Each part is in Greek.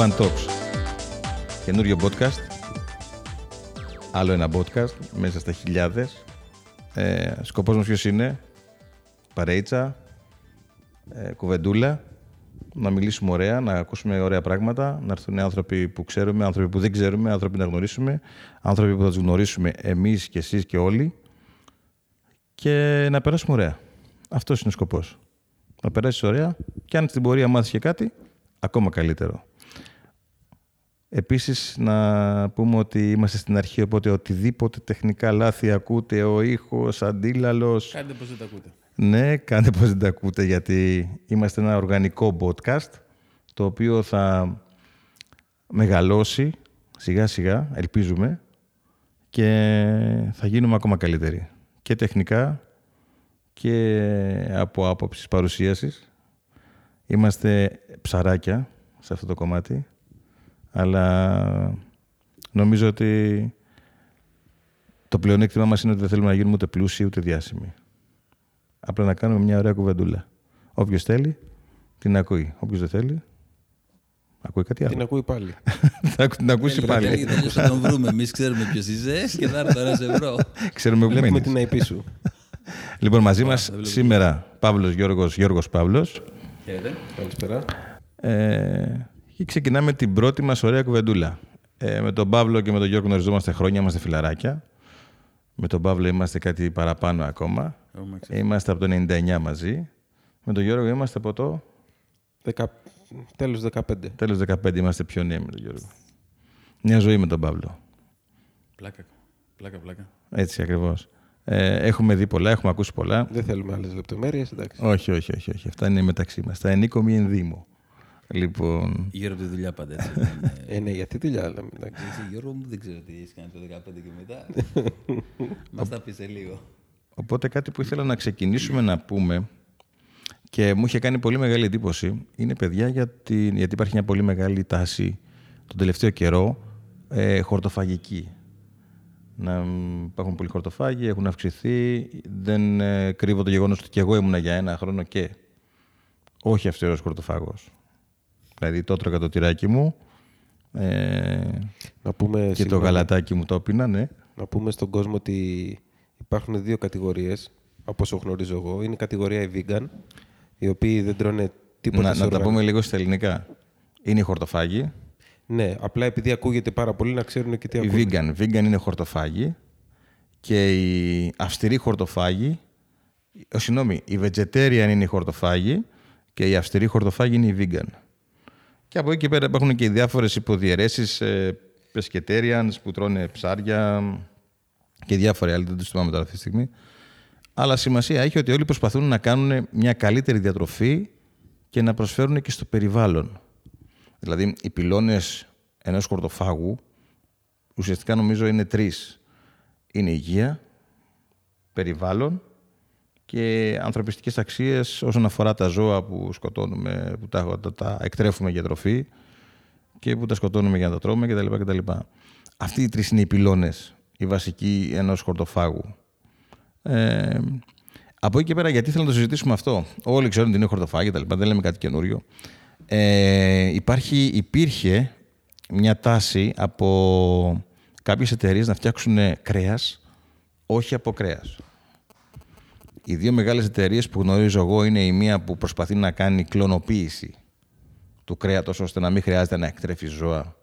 Urban Talks. Καινούριο podcast. Άλλο ένα podcast μέσα στα χιλιάδες. Ε, σκοπός μας ποιος είναι; Παρέιτσα. Ε, κουβεντούλα. Να μιλήσουμε ωραία, να ακούσουμε ωραία πράγματα. Να έρθουν άνθρωποι που ξέρουμε, άνθρωποι που δεν ξέρουμε, άνθρωποι να γνωρίσουμε. Άνθρωποι που θα τους γνωρίσουμε εμείς και εσείς και όλοι. Και να περάσουμε ωραία. Αυτός είναι ο σκοπός. Να περάσεις ωραία και αν στην πορεία μάθεις και κάτι, ακόμα καλύτερο. Επίσης, να πούμε ότι είμαστε στην αρχή, οπότε οτιδήποτε τεχνικά λάθη ακούτε, ο ήχος, αντίλαλος... Κάντε πως δεν τα ακούτε. Ναι, κάντε πως δεν τα ακούτε, γιατί είμαστε ένα οργανικό podcast, το οποίο θα μεγαλώσει σιγά-σιγά, ελπίζουμε, και θα γίνουμε ακόμα καλύτεροι. Και τεχνικά και από άποψης παρουσίασης. Είμαστε ψαράκια σε αυτό το κομμάτι, αλλά νομίζω ότι το πλεονέκτημα μας είναι ότι δεν θέλουμε να γίνουμε ούτε πλούσιοι ούτε διάσημοι. Απλά να κάνουμε μια ωραία κουβεντούλα. Όποιος θέλει, την ακούει. Όποιος δεν θέλει, ακούει κάτι άλλο. Την ακούει πάλι. θα την ακούσει πάλι. Τέλει θα τον βρούμε. Εμείς ξέρουμε ποιος είσαι και θα έρθει ένα ευρώ. Ξέρουμε που Βλέπουμε μένεις. την IP σου. Λοιπόν, μαζί μας σήμερα Παύλος Γιώργος, Γιώργος Παύλος. Χαίρετε. Καλησπέρα. Ε, και ξεκινάμε την πρώτη μας ωραία κουβεντούλα. Ε, με τον Παύλο και με τον Γιώργο γνωριζόμαστε χρόνια, είμαστε φιλαράκια. Με τον Παύλο είμαστε κάτι παραπάνω ακόμα. Έχουμε ξέρει. Είμαστε από το 99 μαζί. Με τον Γιώργο είμαστε από το Δεκα... Τέλος 15. τέλος 15 είμαστε πιο νέοι με τον Γιώργο. Μια ζωή με τον Παύλο. Πλάκα. Πλάκα, πλάκα. Έτσι ακριβώς. Ε, έχουμε δει πολλά, έχουμε ακούσει πολλά. Δεν θέλουμε άλλες λεπτομέρειες, εντάξει. Όχι, όχι, όχι, όχι. Αυτά είναι μεταξύ μας. Τα ενίκο μη ενδύμω. Λοιπόν, Γύρω από τη δουλειά πάντα έτσι. δεν είναι- Ε, ναι, γιατί δουλειά λέμε, εντάξει. Εσύ, Γιώργο μου, δεν ξέρω τι έχεις κάνει το 15 και μετά. Μας τα πεις σε λίγο. Οπότε κάτι που ήθελα να ξεκινήσουμε να πούμε και μου είχε κάνει πολύ μεγάλη εντύπωση είναι παιδιά γιατί, γιατί υπάρχει μια πολύ μεγάλη τάση τον τελευταίο καιρό ε, χορτοφαγική. Να μ, υπάρχουν πολλοί χορτοφάγοι, έχουν αυξηθεί. Δεν ε, κρύβω το γεγονός ότι και εγώ ήμουνα για ένα χρόνο και όχι αυστηρός χορτοφάγος. Δηλαδή το έτρωγα το τυράκι μου ε, Να πούμε, και το συγγνώμη, γαλατάκι μου το έπινα, ναι. να πούμε στον κόσμο ότι υπάρχουν δύο κατηγορίες, από όσο γνωρίζω εγώ. Είναι η κατηγορία οι vegan, οι οποίοι δεν τρώνε τίποτα Να, σε να τα όργανα. πούμε λίγο στα ελληνικά. Είναι οι χορτοφάγοι. Ναι, απλά επειδή ακούγεται πάρα πολύ να ξέρουν και τι Οι ακούνε. vegan. Vegan είναι χορτοφάγοι. Και οι αυστηροί χορτοφάγοι. Ο, συγγνώμη, οι vegetarian είναι οι χορτοφάγοι και οι αυστηροί χορτοφάγοι είναι οι vegan. Και από εκεί και πέρα υπάρχουν και οι διάφορες υποδιαιρέσεις ε, pescatarians που τρώνε ψάρια και διάφοροι άλλοι, δεν τους θυμάμαι τώρα αυτή τη στιγμή. Αλλά σημασία έχει ότι όλοι προσπαθούν να κάνουν μια καλύτερη διατροφή και να προσφέρουν και στο περιβάλλον. Δηλαδή, οι πυλώνες ενός χορτοφάγου ουσιαστικά νομίζω είναι τρεις. Είναι υγεία, περιβάλλον και ανθρωπιστικές αξίες όσον αφορά τα ζώα που σκοτώνουμε, που τα, τα, τα εκτρέφουμε για τροφή και που τα σκοτώνουμε για να τα τρώμε κτλ. κτλ. Αυτοί οι τρεις είναι οι πυλώνες, οι βασικοί ενός χορτοφάγου. Ε, από εκεί και πέρα, γιατί θέλω να το συζητήσουμε αυτό; Όλοι ξέρουν ότι είναι χορτοφάγη κτλ. Δεν λέμε κάτι καινούριο. Ε, υπάρχει, υπήρχε μια τάση από κάποιες εταιρείες να φτιάξουν κρέας, όχι από κρέας. Οι δύο μεγάλες εταιρείες που γνωρίζω εγώ είναι η μία που προσπαθεί να κάνει κλωνοποίηση του κρέατος ώστε να μην χρειάζεται να εκτρέφεις ζώα.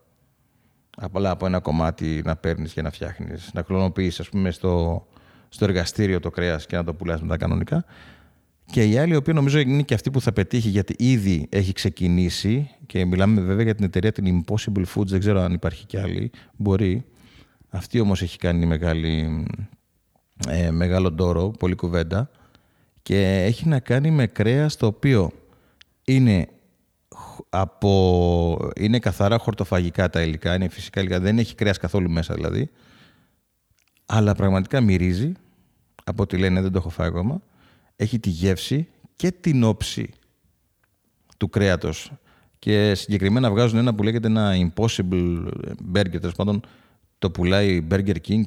Απλά από ένα κομμάτι να παίρνεις και να φτιάχνεις, να κλωνοποιείς ας πούμε στο, στο εργαστήριο το κρέας και να το πουλάς μετά κανονικά. Και η άλλη, η οποία νομίζω είναι και αυτή που θα πετύχει, γιατί ήδη έχει ξεκινήσει και μιλάμε βέβαια για την εταιρεία την Impossible Foods, δεν ξέρω αν υπάρχει κι άλλη, μπορεί. Αυτή όμως έχει κάνει μεγάλη, ε, μεγάλο ντόρο, πολλή κουβέντα και έχει να κάνει με κρέας το οποίο είναι, χ- από, είναι καθαρά χορτοφαγικά τα υλικά, είναι φυσικά υλικά, δεν έχει κρέας καθόλου μέσα δηλαδή, αλλά πραγματικά μυρίζει, από ό,τι λένε δεν το έχω φάει ακόμα, έχει τη γεύση και την όψη του κρέατος. Και συγκεκριμένα βγάζουν ένα που λέγεται ένα Impossible Burger, τέλος πάντων το πουλάει η Burger King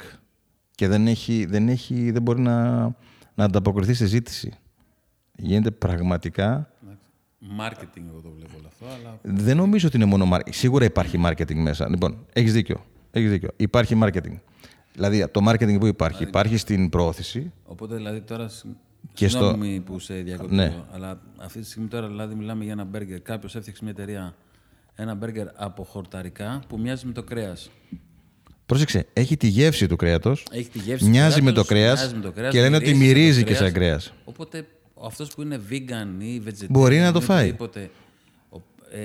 και δεν, έχει, δεν, έχει, δεν μπορεί να, να ανταποκριθεί στη ζήτηση. Γίνεται πραγματικά Marketing εγώ το βλέπω όλο αυτό, αλλά Δεν νομίζω ότι είναι μόνο marketing. Σίγουρα υπάρχει marketing μέσα. Λοιπόν, έχεις δίκιο. Έχεις δίκιο. Υπάρχει marketing. Δηλαδή, το marketing που υπάρχει, υπάρχει στην προώθηση. Οπότε δηλαδή τώρα. συ- Και στο- Συγγνώμη που σε διακόπτω, Ναι. αλλά αυτή τη στιγμή τώρα δηλαδή μιλάμε για ένα μπέργκερ. Κάποιος έφτιαξε μια εταιρεία ένα μπέργκερ από χορταρικά που μοιάζει με το κρέας. Πρόσεξε, έχει τη γεύση του κρέατος. Έχει τη γεύση του Μοιάζει με το κρέατος, κρέας μοιάζει με το κρέας, και λένε ότι μυρίζει με το μυρίζει και κρέας. σαν κρέας. Οπότε αυτός που είναι vegan ή vegetarian. Μπορεί να το ή φάει. οτιδήποτε, ο- ε,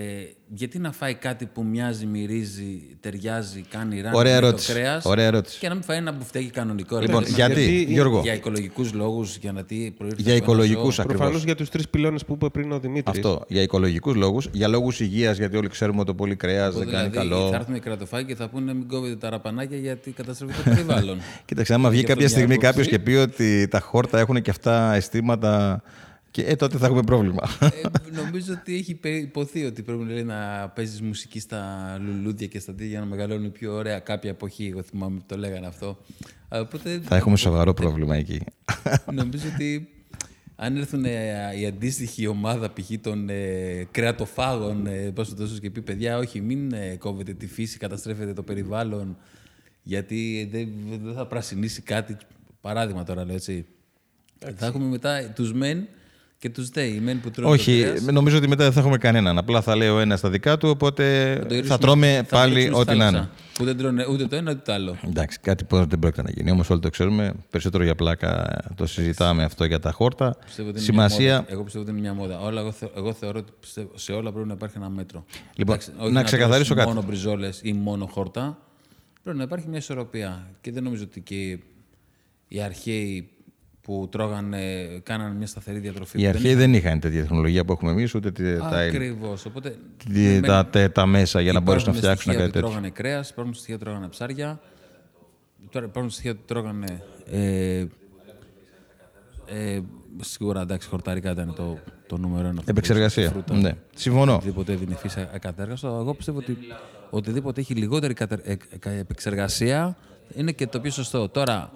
γιατί να φάει κάτι που μοιάζει, μυρίζει, ταιριάζει, κάνει ράνι Ωραία με το ερώτηση. κρέας Ωραία ερώτηση. και να μην φάει ένα μπουφτέκι κανονικό. ρε Λοιπόν, παιδί. γιατί, γιατί- Γιώργο, Για οικολογικούς λόγους, για να τι προήρθε για από ένα οικολογικούς ζώο. ακριβώς. Προφανώς για τους τρεις πυλώνες που είπε πριν ο Δημήτρης. Αυτό. Για οικολογικούς λόγους. Για λόγους υγείας, γιατί όλοι ξέρουμε ότι το πολύ κρέας δεν Οπότε, κάνει δηλαδή, καλό. Θα έρθουν οι κρατοφάγοι και θα πούνε μην κόβετε τα ραπανάκια γιατί καταστρέφει το περιβάλλον. Κοίταξε, άμα βγει Γι' αυτό κάποια μια στιγμή άποψη. κάποιος και πει ότι τα χόρτα έχουν και αυτά αισθήματα. Και ε, τότε θα έχουμε πρόβλημα. ε, νομίζω ότι έχει πε- υποθεί ότι πρέπει λέει, να παίζεις μουσική στα λουλούδια και στα τέτοια για να μεγαλώνουν πιο ωραία κάποια εποχή. Εγώ θυμάμαι που το λέγανε αυτό. Α, Οπότε θα έχουμε σοβαρό πρόβλημα εκεί. νομίζω ότι αν έρθουν ε, η αντίστοιχη ομάδα π.χ. των ε, κρεατοφάγων, ε, πώς το τόσο και πει παιδιά, όχι μην ε, κόβετε τη φύση, καταστρέφετε το περιβάλλον, γιατί δεν, δεν θα πρασινίσει κάτι. Παράδειγμα τώρα λέω έτσι. Θα έχουμε μετά τους μεν και τους δε. Οι μεν που τρώνε Όχι, το κρέας, νομίζω ότι μετά δεν θα έχουμε κανέναν. Απλά θα λέει ο ένα τα δικά του, οπότε το θα ρίξουμε- τρώμε θα το πάλι ρίξουμε στη ό,τι να θάλασσα, είναι. Που δεν τρώνε ούτε το ένα ούτε το άλλο. Εντάξει, κάτι που δεν πρόκειται να γίνει. Όμως όλοι το ξέρουμε. Περισσότερο για πλάκα το συζητάμε αυτό για τα χόρτα. Πιστεύω ότι είναι μια Σημασία. μόδα. Εγώ πιστεύω ότι είναι μια μόδα. Όλα, εγώ, θε, εγώ θεωρώ ότι πιστεύω, σε όλα πρέπει να υπάρχει ένα μέτρο. Λοιπόν, όχι να ξεκαθαρίσω τρως κάτι. Μόνο μπριζόλες ή μόνο χόρτα. Πρέπει να υπάρχει μια ισορροπία. Και δεν νομίζω ότι και οι αρχαίοι που τρώγανε, κάνανε μια σταθερή διατροφή. Οι αρχαίοι δεν είχαν τέτοια τεχνολογία που έχουμε εμείς, ούτε τη- τα, Ακριβώς. Οπότε. τη- τα, τα, τα μέσα για να μπορέσουν να υπάρχουν φτιάξουν στοιχεία κάτι ότι τέτοιο. Τρώγανε κρέας, υπάρχουν στοιχεία ότι τρώγανε ψάρια. Τώρα υπάρχουν στοιχεία ότι τρώγανε. Ε, ε, σίγουρα εντάξει, χορταρικά ήταν το, το νούμερο ένα. Επεξεργασία. Φρούτα. Ναι. Συμφωνώ. Οτιδήποτε έδινε φύση ακατέργαστο. Εγώ πιστεύω ότι οτιδήποτε έχει λιγότερη κατε- ε, ε, επεξεργασία είναι και το πιο σωστό. Τώρα,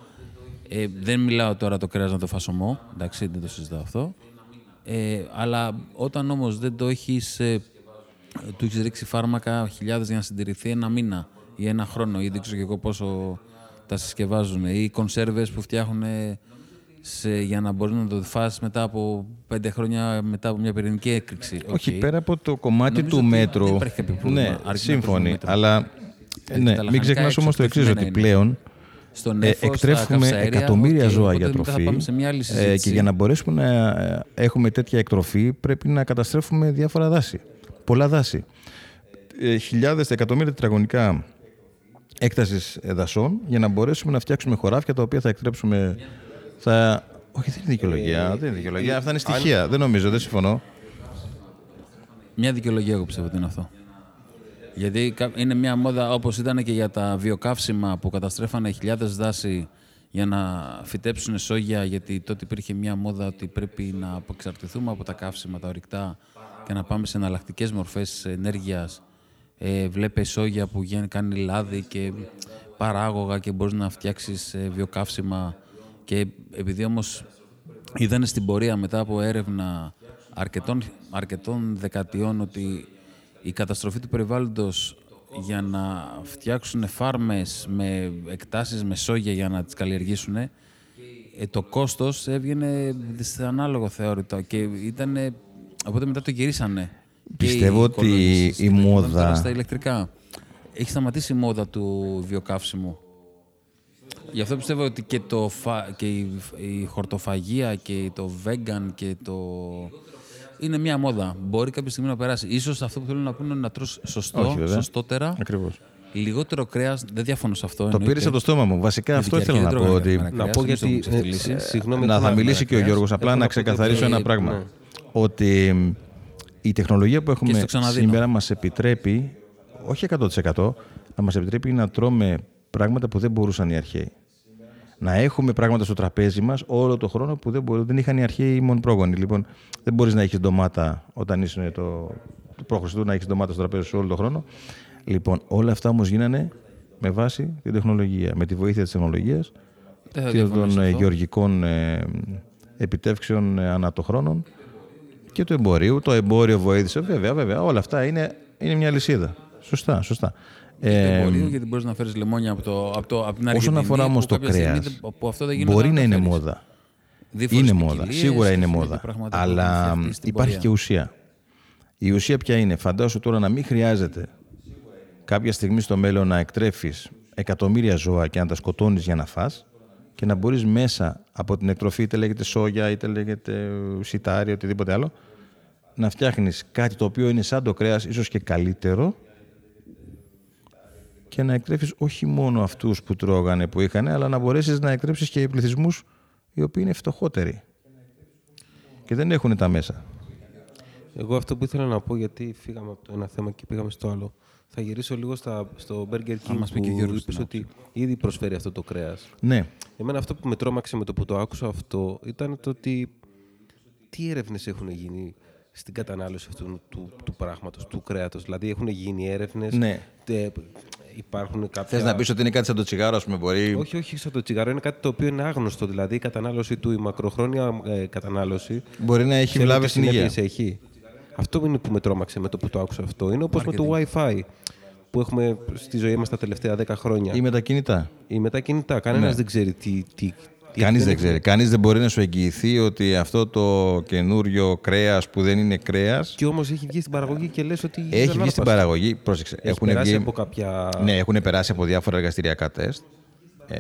ε, δεν μιλάω τώρα το κρέας να το φασωμό, εντάξει, δεν το συζητάω αυτό. Ε, αλλά όταν όμως δεν το έχεις, ε, του έχεις ρίξει φάρμακα χιλιάδες για να συντηρηθεί ένα μήνα ή ένα χρόνο ή δεν ξέρω και εγώ πόσο τα συσκευάζουν ή κονσέρβες που φτιάχνουν σε, για να μπορείς να το φας μετά από πέντε χρόνια μετά από μια πυρηνική έκρηξη. Όχι, Οκ. πέρα από το κομμάτι Νομίζω του ότι μέτρου. δεν υπάρχει κάποιο πρόβλημα, Ναι, αρκεί να σύμφωνοι. παίρνουμε μέτρο. Αλλά Γιατί ναι, τα μην λαχανικά ξεχνάς όμως το εξής, εξωτερικά ότι είναι. Πλέον στο ε, νέφος, στα εκτρέφουμε καυσαέρια, εκατομμύρια οκ, ζώα για οπότε μετά θα τροφή. πάμε σε μια άλλη ε, συζήτηση. και για να μπορέσουμε να ε, έχουμε τέτοια εκτροφή, πρέπει να καταστρέφουμε διάφορα δάση. Πολλά δάση. Ε, χιλιάδες, εκατομμύρια τετραγωνικά έκτασης δασών για να μπορέσουμε να φτιάξουμε χωράφια τα οποία θα εκτρέψουμε. Θα... Όχι, δεν είναι δικαιολογία. δεν είναι δικαιολογία. Αυτά είναι στοιχεία. Δεν νομίζω, δεν συμφωνώ. Μια δικαιολογία εγώ πιστεύω ότι είναι αυτό. Γιατί κα- είναι μια μόδα όπως ήταν και για τα βιοκαύσιμα που καταστρέφανε χιλιάδες δάση για να φυτέψουν σόγια, γιατί τότε υπήρχε μια μόδα ότι πρέπει να απεξαρτηθούμε από τα καύσιμα, τα ορυκτά και να πάμε σε εναλλακτικές μορφές ενέργειας. Ε, βλέπε σόγια που γίνει, κάνει λάδι και παράγωγα και μπορείς να φτιάξεις ε, βιοκαύσιμα και επειδή όμως είδανε στην πορεία μετά από έρευνα αρκετών, αρκετών δεκατιών ότι η καταστροφή του περιβάλλοντος για να φτιάξουν φάρμες με εκτάσεις με σόγια για να τις καλλιεργήσουν ε, το κόστος έβγαινε δυσανάλογο θεώρητο και ήταν οπότε μετά το γυρίσανε. Και Πιστεύω οι ότι κολονιστές η και το γυρνάνε μόδα- τώρα στα ηλεκτρικά. Έχει σταματήσει η μόδα του βιοκαύσιμου. Γι' αυτό πιστεύω ότι και, το φα... και η... η χορτοφαγία και το vegan και το... Είναι μια μόδα. Μπορεί κάποια στιγμή να περάσει. Ίσως αυτό που θέλω να πούνε είναι να τρως σωστό, Όχι, βέβαια. σωστότερα. Ακριβώς. Λιγότερο κρέας. Δεν διαφωνώ σε αυτό. Το εννοείται. πήρες από το στόμα μου. Βασικά αυτό Γιατί ήθελα να αρχαίοι πω. δεν Ότι... τρώγανε Να κρέας, πω μην γιατί. το έχουμε ξεφτυλίσει. ε, Συγγνώμη, να έχω θα να- μιλήσει και ο κρέας. Γιώργος. Απλά Έχω να να πω το ξεκαθαρίσω ότι- ένα πράγμα. ναι. Ότι μ, η τεχνολογία που έχουμε στο ξαναδίνω. σήμερα μας επιτρέπει, όχι 100%, να μας επιτρέπει να τρώμε πράγματα που δεν μπορούσαν οι αρχαίοι. Να έχουμε πράγματα στο τραπέζι μας όλο το χρόνο που δεν, μπορούν, δεν είχαν οι αρχαίοι μόνο πρόγονοι. Λοιπόν, δεν μπορείς να έχεις ντομάτα όταν είσαι το, το προ να έχεις ντομάτα στο τραπέζι σου όλο το χρόνο. Λοιπόν, όλα αυτά όμως γίνανε με βάση την τεχνολογία, με τη βοήθεια της τεχνολογίας Δεν θα και διαφωνήσω των σε ε, αυτό. γεωργικών ε, επιτεύξεων ε, ανά το χρόνο και του εμπορίου. Το εμπόριο βοήθησε. Βέβαια, βέβαια. Όλα αυτά είναι, είναι μια λυσίδα. Σωστά, σωστά. Ε, Ε, εμπορίο, γιατί μπορείς να φέρεις λεμόνια από, το, από, το, από την Αργεντινή. όσον αφορά όμως που το κάποια στιγμή κρέας, δεν- που αυτό δεν γίνεται μπορεί να το είναι φέρεις. μόδα. Δίφορες Είναι μόδα. ποικιλίες, Σίγουρα είναι έχει μόδα. πράγματα που Αλλά έχουν φτιαχτεί στην υπάρχει πορεία. και ουσία. Η ουσία ποια είναι. Φαντάσου τώρα να μην χρειάζεται κάποια στιγμή στο μέλλον να εκτρέφεις εκατομμύρια ζώα και να τα σκοτώνεις για να φας και να μπορείς μέσα από την εκτροφή, είτε λέγεται σόγια, είτε λέγεται σιτάρι, οτιδήποτε άλλο, να φτιάχνεις κάτι το οποίο είναι σαν το κρέας, ίσως και καλύτερο και να εκτρέφεις όχι μόνο αυτούς που τρώγανε, που είχαν, αλλά να μπορέσεις να εκτρέψεις και πληθυσμούς οι οποίοι είναι φτωχότεροι και δεν έχουν τα μέσα. Εγώ αυτό που ήθελα να πω, γιατί φύγαμε από το ένα θέμα και πήγαμε στο άλλο, θα γυρίσω λίγο στα, στο Burger King μας πει που και ο Γιώργος είπες την ότι ήδη προσφέρει αυτό το κρέας. Ναι, Εμένα αυτό που με τρόμαξε με το που το άκουσα αυτό ήταν το ότι τι έρευνες έχουν γίνει στην κατανάλωση αυτού του, του πράγματος, του κρέατος. Δηλαδή έχουν γίνει έρευνες, Ναι. τε- υπάρχουν κάποια... Θες να πεις ότι είναι κάτι σαν το τσιγάρο, ας πούμε, μπορεί... Όχι, όχι σαν το τσιγάρο. Είναι κάτι το οποίο είναι άγνωστο. Δηλαδή η κατανάλωση του, η μακροχρόνια ε, κατανάλωση. Μπορεί να έχει ξέρουμε βλάβες τι στην υγεία. συνέπειες Έχει. Αυτό είναι που με τρόμαξε με το που το άκουσα αυτό. Είναι όπως με το Wi-Fi που έχουμε στη ζωή μας τα τελευταία 10 χρόνια. Ή με τα κινητά. Ή με τα κινητά. Κανένας δεν ξέρει τι. τι τι- Κανείς δεν έχει- ξέρει. Κανείς δεν μπορεί να σου εγγυηθεί ότι αυτό το καινούριο κρέας που δεν είναι κρέας Και όμως έχει βγει στην παραγωγή και λες ότι. έχει ήταν βγει στην άρπαστο. παραγωγή. Πρόσεξε. Έχει έχουν περάσει βγει... από κάποια. Ναι, έχουν περάσει από διάφορα εργαστηριακά τεστ. Ε,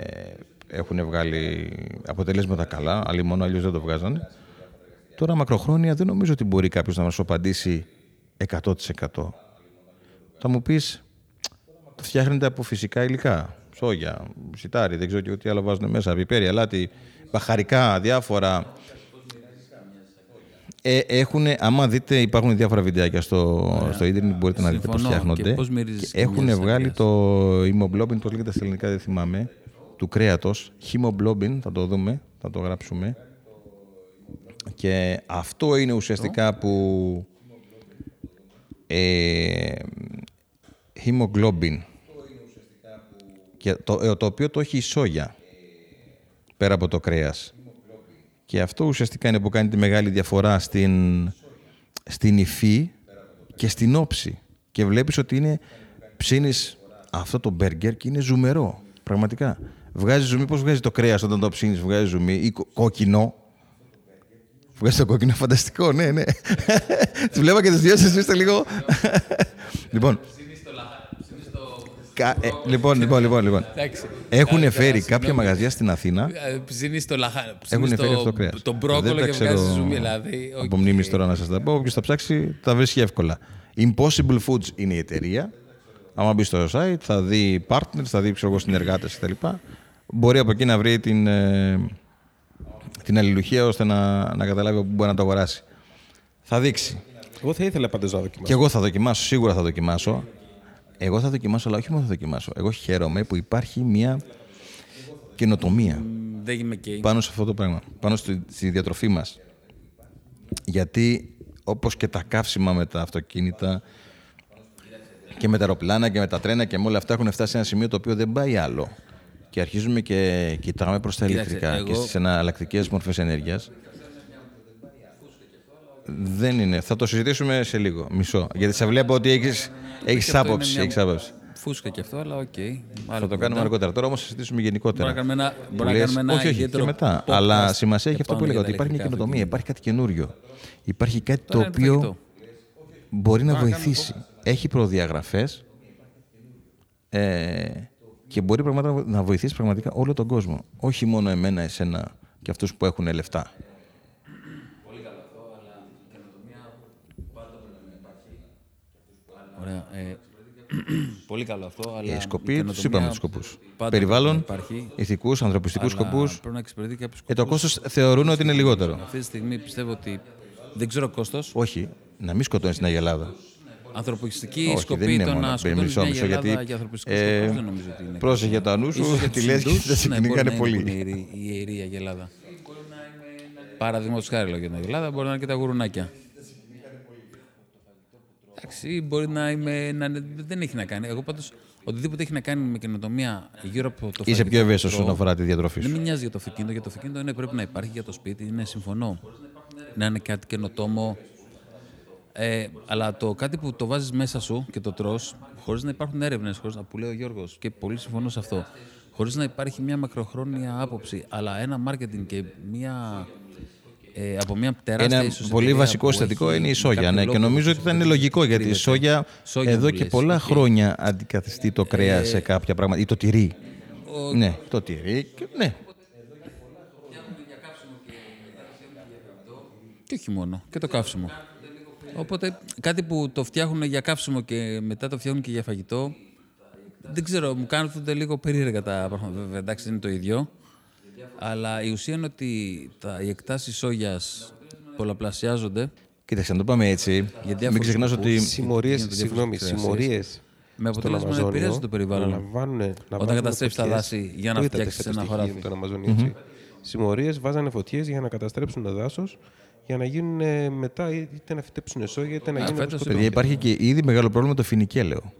έχουν βγάλει αποτελέσματα καλά, αλλά μόνο αλλιώς δεν το βγάζανε. Τώρα μακροχρόνια δεν νομίζω ότι μπορεί κάποιος να μας απαντήσει 100%. Θα μου πεις, το φτιάχνετε από φυσικά υλικά; Σόγια, σιτάρι, δεν ξέρω και τι άλλο βάζουν μέσα, πιπέρι, αλάτι, μπαχαρικά, διάφορα. Ε, έχουν, άμα δείτε, υπάρχουν διάφορα βιντεάκια στο, στο ίντερνετ, μπορείτε να δείτε πώς Συμφωνώ. φτιάχνονται. Και πώς μυρίζεις Και και έχουν μοιάζεις βγάλει τέτοιας. το hemoglobin, το λέγεται στα ελληνικά, δεν θυμάμαι, του κρέατος. Hemoglobin, θα το δούμε, θα το γράψουμε. Και αυτό είναι ουσιαστικά που... Ε, hemoglobin. Και το, ε, το οποίο το έχει η σόγια, πέρα από το κρέας. Και αυτό ουσιαστικά είναι που κάνει τη μεγάλη διαφορά στην, στην υφή και στην όψη. Και βλέπεις ότι είναι, ψήνεις αυτό το μπέργκερ και είναι ζουμερό, πραγματικά. Βγάζει ζουμί, πώς βγάζει το κρέας όταν το ψήνεις, βγάζει ζουμί ή κο- κόκκινο. Βγάζει το κόκκινο, φανταστικό, ναι, ναι. Τις βλέπα και τις δύο σας είστε λίγο... λοιπόν, κα- ε, λοιπόν, λοιπόν, λοιπόν, λοιπόν. Εντάξει. Έχουν Καλά, φέρει καλά, κάποια συγγνώμη. μαγαζιά στην Αθήνα; Ε, Ψήνεις το λαχά. έχουν Ψήνεις φέρει αυτό το το, κρέας. το μπρόκολο Δεν τα και ξέρω βγάζεις ζουμί. Δηλαδή, Από οκ. μνήμης τώρα να σας τα πω. Όποιος τα ψάξει τα βρίσκει εύκολα. Impossible Foods είναι η εταιρεία. Άμα μπει στο site θα δει partners, θα δει ξέρω εγώ, συνεργάτες κτλ. Μπορεί από εκεί να βρει την, ε, την αλληλουχία ώστε να, να καταλάβει από πού μπορεί να το αγοράσει. Θα δείξει. Εγώ θα ήθελα πάντω να δοκιμάσω. Και εγώ θα δοκιμάσω, σίγουρα θα δοκιμάσω. Εγώ θα δοκιμάσω, αλλά όχι μόνο θα δοκιμάσω. Εγώ χαίρομαι που υπάρχει μια καινοτομία Δεν είμαι και. πάνω σε αυτό το πράγμα, πάνω στη, στη διατροφή μας. Γιατί όπως και τα καύσιμα με τα αυτοκίνητα και με τα αεροπλάνα και με τα τρένα και με όλα αυτά έχουν φτάσει σε ένα σημείο το οποίο δεν πάει άλλο. Και αρχίζουμε και κοιτάμε προς τα Κοίταξε, ηλεκτρικά και εγώ- στις εναλλακτικές μορφές ενέργειας. Δεν είναι. Θα το συζητήσουμε σε λίγο. Μισό. Γιατί σε βλέπω ότι έχεις, έχεις Και αυτό είναι άποψη. μια Έχεις άποψη. Φούσκα και αυτό, αλλά οκ. Θα το κάνουμε αργότερα. Τώρα όμως θα συζητήσουμε γενικότερα. Μπορούμε να κάνουμε ένα- Που μπορούμε να λες- κάνουμε ένα όχι, όχι, και ιδιαίτερο μετά. podcast Αλλά σημασία έχει αυτό που επάνω έλεγα, για ότι τα υπάρχει μια ηλεκτρικά καινοτομία, υπάρχει κάτι καινούριο. Υπάρχει κάτι το Τώρα είναι οποίο φαγητό. μπορεί να Τώρα να κάνουμε βοηθήσει. Έχει προδιαγραφές ε, και μπορεί πραγματικά να βοηθήσει πραγματικά όλο τον κόσμο. Όχι μόνο εμένα, εσένα και αυτούς που έχουν λεφτά. Ωραία. Ε, πολύ καλό αυτό. Αλλά Οι η σκοποί, καινοτομία τους είπαμε τους σκοπούς. πάντα Περιβάλλον, πρέπει να υπάρχει, ηθικούς, ανθρωπιστικούς αλλά σκοπούς. Πρέπει να εξυπηρετεί κάποιους Ε, το κόστος θεωρούν ότι είναι λιγότερο. Αυτή τη στιγμή πιστεύω ότι δεν ξέρω κόστος. Όχι, να μην σκοτώνεις την Αγελάδα. Ανθρωπιστική Όχι, δεν σκοπή είναι το μόνο. να σκοτώνεις Μισό, μια μισό, Ελλάδα γιατί, για ανθρωπιστικό ε, σκοπό δεν νομίζω ότι είναι. πρόσεχε το ανού σου, Ίσως για τη τους λες και Ινδούς, θα σε ναι, κυνηγάνε μπορεί να πολύ. είναι που είναι η ιερή η Αγελάδα. Παραδείγματος χάρη λέω για την Αγελάδα, μπορεί να είναι και τα γουρουνάκια. Εντάξει, μπορεί να είμαι. Να, είναι- δεν έχει να κάνει. Εγώ πάντως οτιδήποτε έχει να κάνει με καινοτομία γύρω από το Είσαι φαγητό πιο ευαίσθητος τρώω, όσον αφορά τη διατροφή Δεν σου. με νοιάζει για το αυτοκίνητο. Για το αυτοκίνητο είναι, πρέπει να υπάρχει για το σπίτι. Είναι συμφωνώ. Να είναι κάτι καινοτόμο Ε, αλλά το κάτι που το βάζεις μέσα σου και το τρως, χωρίς να υπάρχουν έρευνες, χωρίς να, που λέει ο Γιώργος, και πολύ συμφωνώ σε αυτό, χωρίς να υπάρχει μια μακροχρόνια άποψη, αλλά ένα marketing και μια ε, από μια τεράστια Ένα ίσως πολύ εταιρεία βασικό που συστατικό έχει είναι η σόγια. κάποιο Ναι, και λόγο νομίζω που ότι ήταν δεν λογικό γιατί η κρύβεται. σόγια Σόγια εδώ που και λες, πολλά οκ. χρόνια αντικαθιστεί το κρέα σε κάποια πράγματα. ή το τυρί. Ο- Ναι, το τυρί. και- Ναι, Και όχι μόνο. Και το καύσιμο. Οπότε κάτι που το φτιάχνουν για καύσιμο και μετά το φτιάχνουν και για φαγητό. Δεν ξέρω, μου κάνουν λίγο περίεργα τα πράγματα. Βέβαια, εντάξει, δεν είναι το ίδιο. Αλλά η ουσία είναι ότι τα, οι εκτάσεις σόγιας πολλαπλασιάζονται Κοίταξε, να το πάμε έτσι. Μην διάφορους ξεχνάς σκοπούς. ότι. Συμμορίες, Γίνεται συγγνώμη, διάφορες συμμορίες. με αποτέλεσμα να επηρεάζει το περιβάλλον. Όταν καταστρέφεις τα δάση για να φτιάξεις ένα χωράφι. Με τον Αμαζονίο, έτσι. Συμμορίες βάζανε φωτιές για να καταστρέψουν το δάσος για να γίνουν ε, μετά είτε να φυτέψουν σόγια είτε να γίνουν. φέτος, όπως Παιδιά, υπάρχει και ήδη μεγάλο πρόβλημα το φινικέλαιο.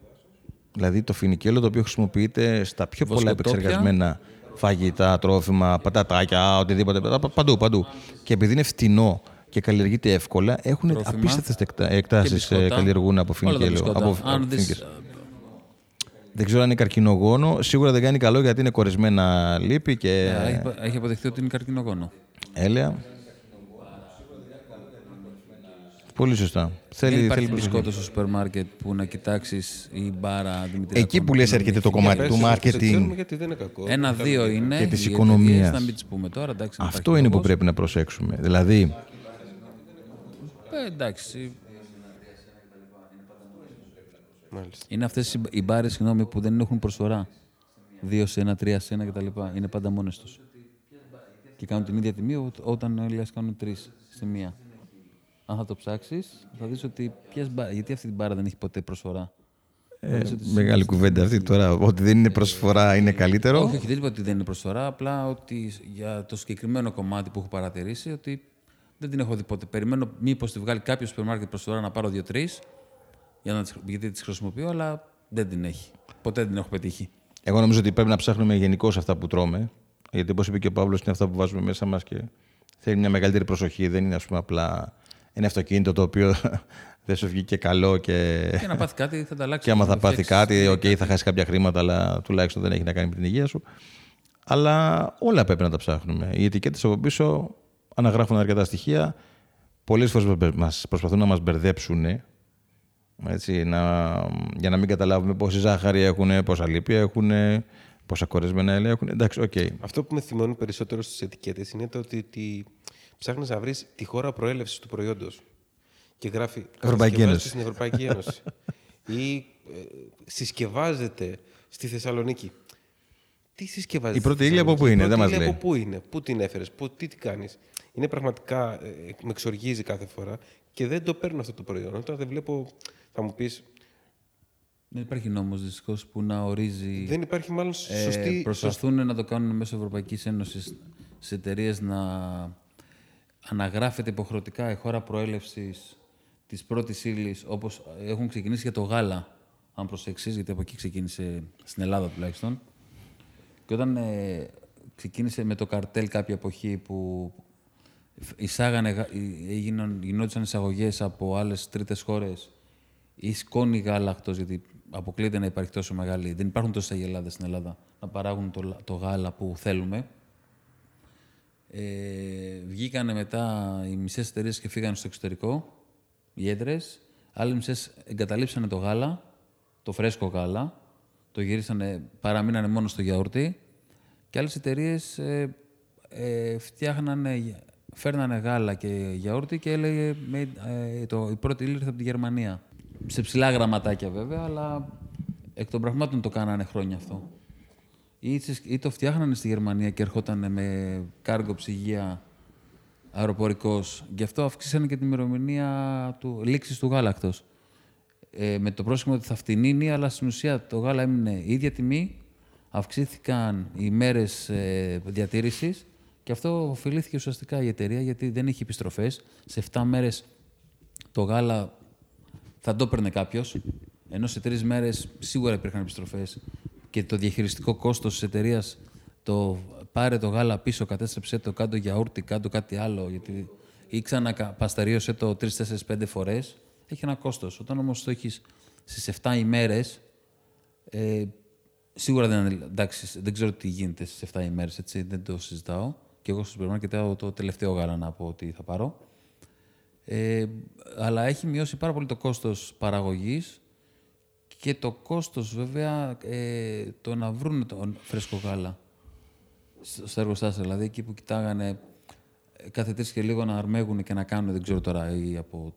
Δηλαδή το φινικέλαιο το οποίο χρησιμοποιείται στα πιο πολλά Βοσκοτόπια. επεξεργασμένα φαγητά, τρόφιμα, πατατάκια, οτιδήποτε. πα- Παντού, παντού. Και επειδή είναι φτηνό και καλλιεργείται εύκολα, έχουν Τρόφιμα. απίστευτες Και εκτάσεις μπισκότα. καλλιεργούν από Όλα τα φινικέλαιο. μπισκότα. Από, Αν από δεις, φινικέλαιο. Δεν ξέρω αν είναι καρκινογόνο. Σίγουρα δεν κάνει καλό γιατί είναι κορεσμένα λίπη και ε, έχει, έχει αποδειχθεί ότι είναι καρκινογόνο. έλαια. Πολύ σωστά. Θέλει, δεν θέλει υπάρχει προσοχή. μπισκότο στο σούπερ μάρκετ που να κοιτάξεις η μπάρα Δημητριακών. Εκεί που λες να έρχεται μην το έχει κομμάτι γεύση. του Δεν ξέρουμε marketing. γιατί δεν είναι κακό. Ένα-δύο είναι. Και της οι οικονομίας. εταιρείες, Να μην τις πούμε τώρα. Εντάξει, δεν Αυτό υπάρχει είναι που λόγος. πρέπει να προσέξουμε. Δηλαδή, Ε, εντάξει. Μάλιστα. Είναι αυτές οι μπάρες που δεν έχουν προσφορά. Δύο σε ένα, τρία σε ένα κτλ. Είναι πάντα μόνες τους. Και κάνουν την ίδια τιμή ό- όταν όλοι ας κάνουν τρεις στη μία. Αν θα το ψάξεις, θα δεις ότι. Ποιες μπα- Γιατί αυτή την μπάρα δεν έχει ποτέ προσφορά. ε, μεγάλη κουβέντα αυτή τώρα. Ότι δεν είναι προσφορά είναι καλύτερο. Όχι, όχι, δεν είπα ότι δεν είναι προσφορά. Απλά ότι για το συγκεκριμένο κομμάτι που έχω παρατηρήσει ότι δεν την έχω δει ποτέ. Περιμένω μήπως τη βγάλει κάποιος σούπερ μάρκετ προσφορά να πάρω δύο-τρεις για να τις, γιατί τις χρησιμοποιώ, αλλά δεν την έχει. Ποτέ δεν την έχω πετύχει. Εγώ νομίζω ότι πρέπει να ψάχνουμε γενικώς αυτά που τρώμε. Γιατί όπως είπε και ο Παύλος, είναι αυτά που βάζουμε μέσα μας και θέλει μια μεγαλύτερη προσοχή. Δεν είναι, ας πούμε, απλά ένα αυτοκίνητο το οποίο δεν σου βγήκε καλό και. Και να πάθει κάτι θα τα αλλάξει. Και άμα να θα το πάθει φτιάξεις. κάτι, οκ, θα χάσει κάποια χρήματα, αλλά τουλάχιστον δεν έχει να κάνει με την υγεία σου. Αλλά όλα πρέπει να τα ψάχνουμε. Οι ετικέτες από πίσω αναγράφουν αρκετά στοιχεία. Πολλές φορές μας προσπαθούν να μας μπερδέψουν. Έτσι, να, για να μην καταλάβουμε πόση ζάχαρη έχουν, πόσα λίπια έχουν, πόσα κορεσμένα έλαια έχουν. Εντάξει, οκ. Αυτό που με θυμώνει περισσότερο στι ετικέτες είναι το ότι, ότι ψάχνεις να βρεις τη χώρα προέλευσης του προϊόντος. Και γράφει. Ευρωπαϊκή «Κατασκευάζεται Ένωση». Στην Ευρωπαϊκή Ένωση. ή ε, συσκευάζεται στη Θεσσαλονίκη. Τι συσκευάζεται. Η πρώτη στη ύλη από Θεσσαλονίκη; πού είναι, Η πρώτη δεν μας ύλη λέει. Από πού είναι, πού την έφερες, τι, τι κάνεις; Είναι πραγματικά. ε, με εξοργίζει κάθε φορά και δεν το παίρνω αυτό το προϊόν. Όταν δεν βλέπω. Θα μου πεις, Δεν υπάρχει νόμος δυστυχώς που να ορίζει. δεν υπάρχει μάλλον Ε, σωστή. προσπαθούν να το κάνουν μέσω Ευρωπαϊκής Ένωσης σε εταιρείες να αναγράφεται υποχρεωτικά η χώρα προέλευσης της πρώτης ύλης, όπως έχουν ξεκινήσει για το γάλα. Αν προσέξεις, γιατί από εκεί ξεκίνησε στην Ελλάδα τουλάχιστον. Και όταν ε, ξεκίνησε με το καρτέλ κάποια εποχή που εισάγανε, γα- ε, έγιναν, γινόντουσαν εισαγωγές από άλλες τρίτες χώρες ή σκόνη γάλακτος, γιατί αποκλείεται να υπάρχει τόσο μεγάλη. Δεν υπάρχουν τόσες αγελάδες στην Ελλάδα να παράγουν το, λα- το γάλα που θέλουμε. Ε, βγήκανε μετά οι μισές εταιρείες και φύγανε στο εξωτερικό, οι έντρες. Άλλοι μισές εγκαταλείψανε το γάλα, το φρέσκο γάλα, το γυρίσανε, παραμείνανε μόνο στο γιαούρτι. Και άλλες εταιρείες ε, ε, φτιάχνανε, φέρνανε γάλα και γιαούρτι και έλεγε made, ε, το, η πρώτη ύλη ήρθε από τη Γερμανία. Σε ψηλά γραμματάκια βέβαια, αλλά εκ των πραγμάτων το κάνανε χρόνια αυτό. Ή, τις- ή το φτιάχνανε στη Γερμανία και ερχόταν με κάργο ψυγεία αεροπορικός. Γι' αυτό αυξήσανε και την ημερομηνία του λήξης του γάλακτος. Ε, με το πρόσχημα ότι θα φτηνίνει, αλλά στην ουσία το γάλα έμεινε η ίδια τιμή, αυξήθηκαν οι μέρες ε, διατήρησης και αυτό ωφελήθηκε ουσιαστικά η εταιρεία γιατί δεν έχει επιστροφές. Σε 7 μέρες το γάλα θα το έπαιρνε κάποιος, ενώ σε τρεις μέρες σίγουρα υπήρχαν επιστροφές και το διαχειριστικό κόστος της εταιρείας το πάρε το γάλα πίσω, κατέστρεψε το κάτω γιαούρτι, κάτω κάτι άλλο, γιατί ή ξαναπασταρίωσε το 3-4-5 φορές, έχει ένα κόστος. Όταν όμως το έχεις στις 7 ημέρες, ε, σίγουρα δεν είναι. Εντάξει, δεν ξέρω τι γίνεται στις 7 ημέρες, έτσι, δεν το συζητάω. Και εγώ στο σούπερ μάρκετ το, το τελευταίο γάλα να πω ότι θα πάρω. Ε, αλλά έχει μειώσει πάρα πολύ το κόστος παραγωγής και το κόστος βέβαια ε, το να βρουν το φρέσκο γάλα στο- στα εργοστάσια. Δηλαδή εκεί που κοιτάγανε ε, κάθε τρεις και λίγο να αρμέγουν και να κάνουν, δεν ξέρω τώρα, ή από,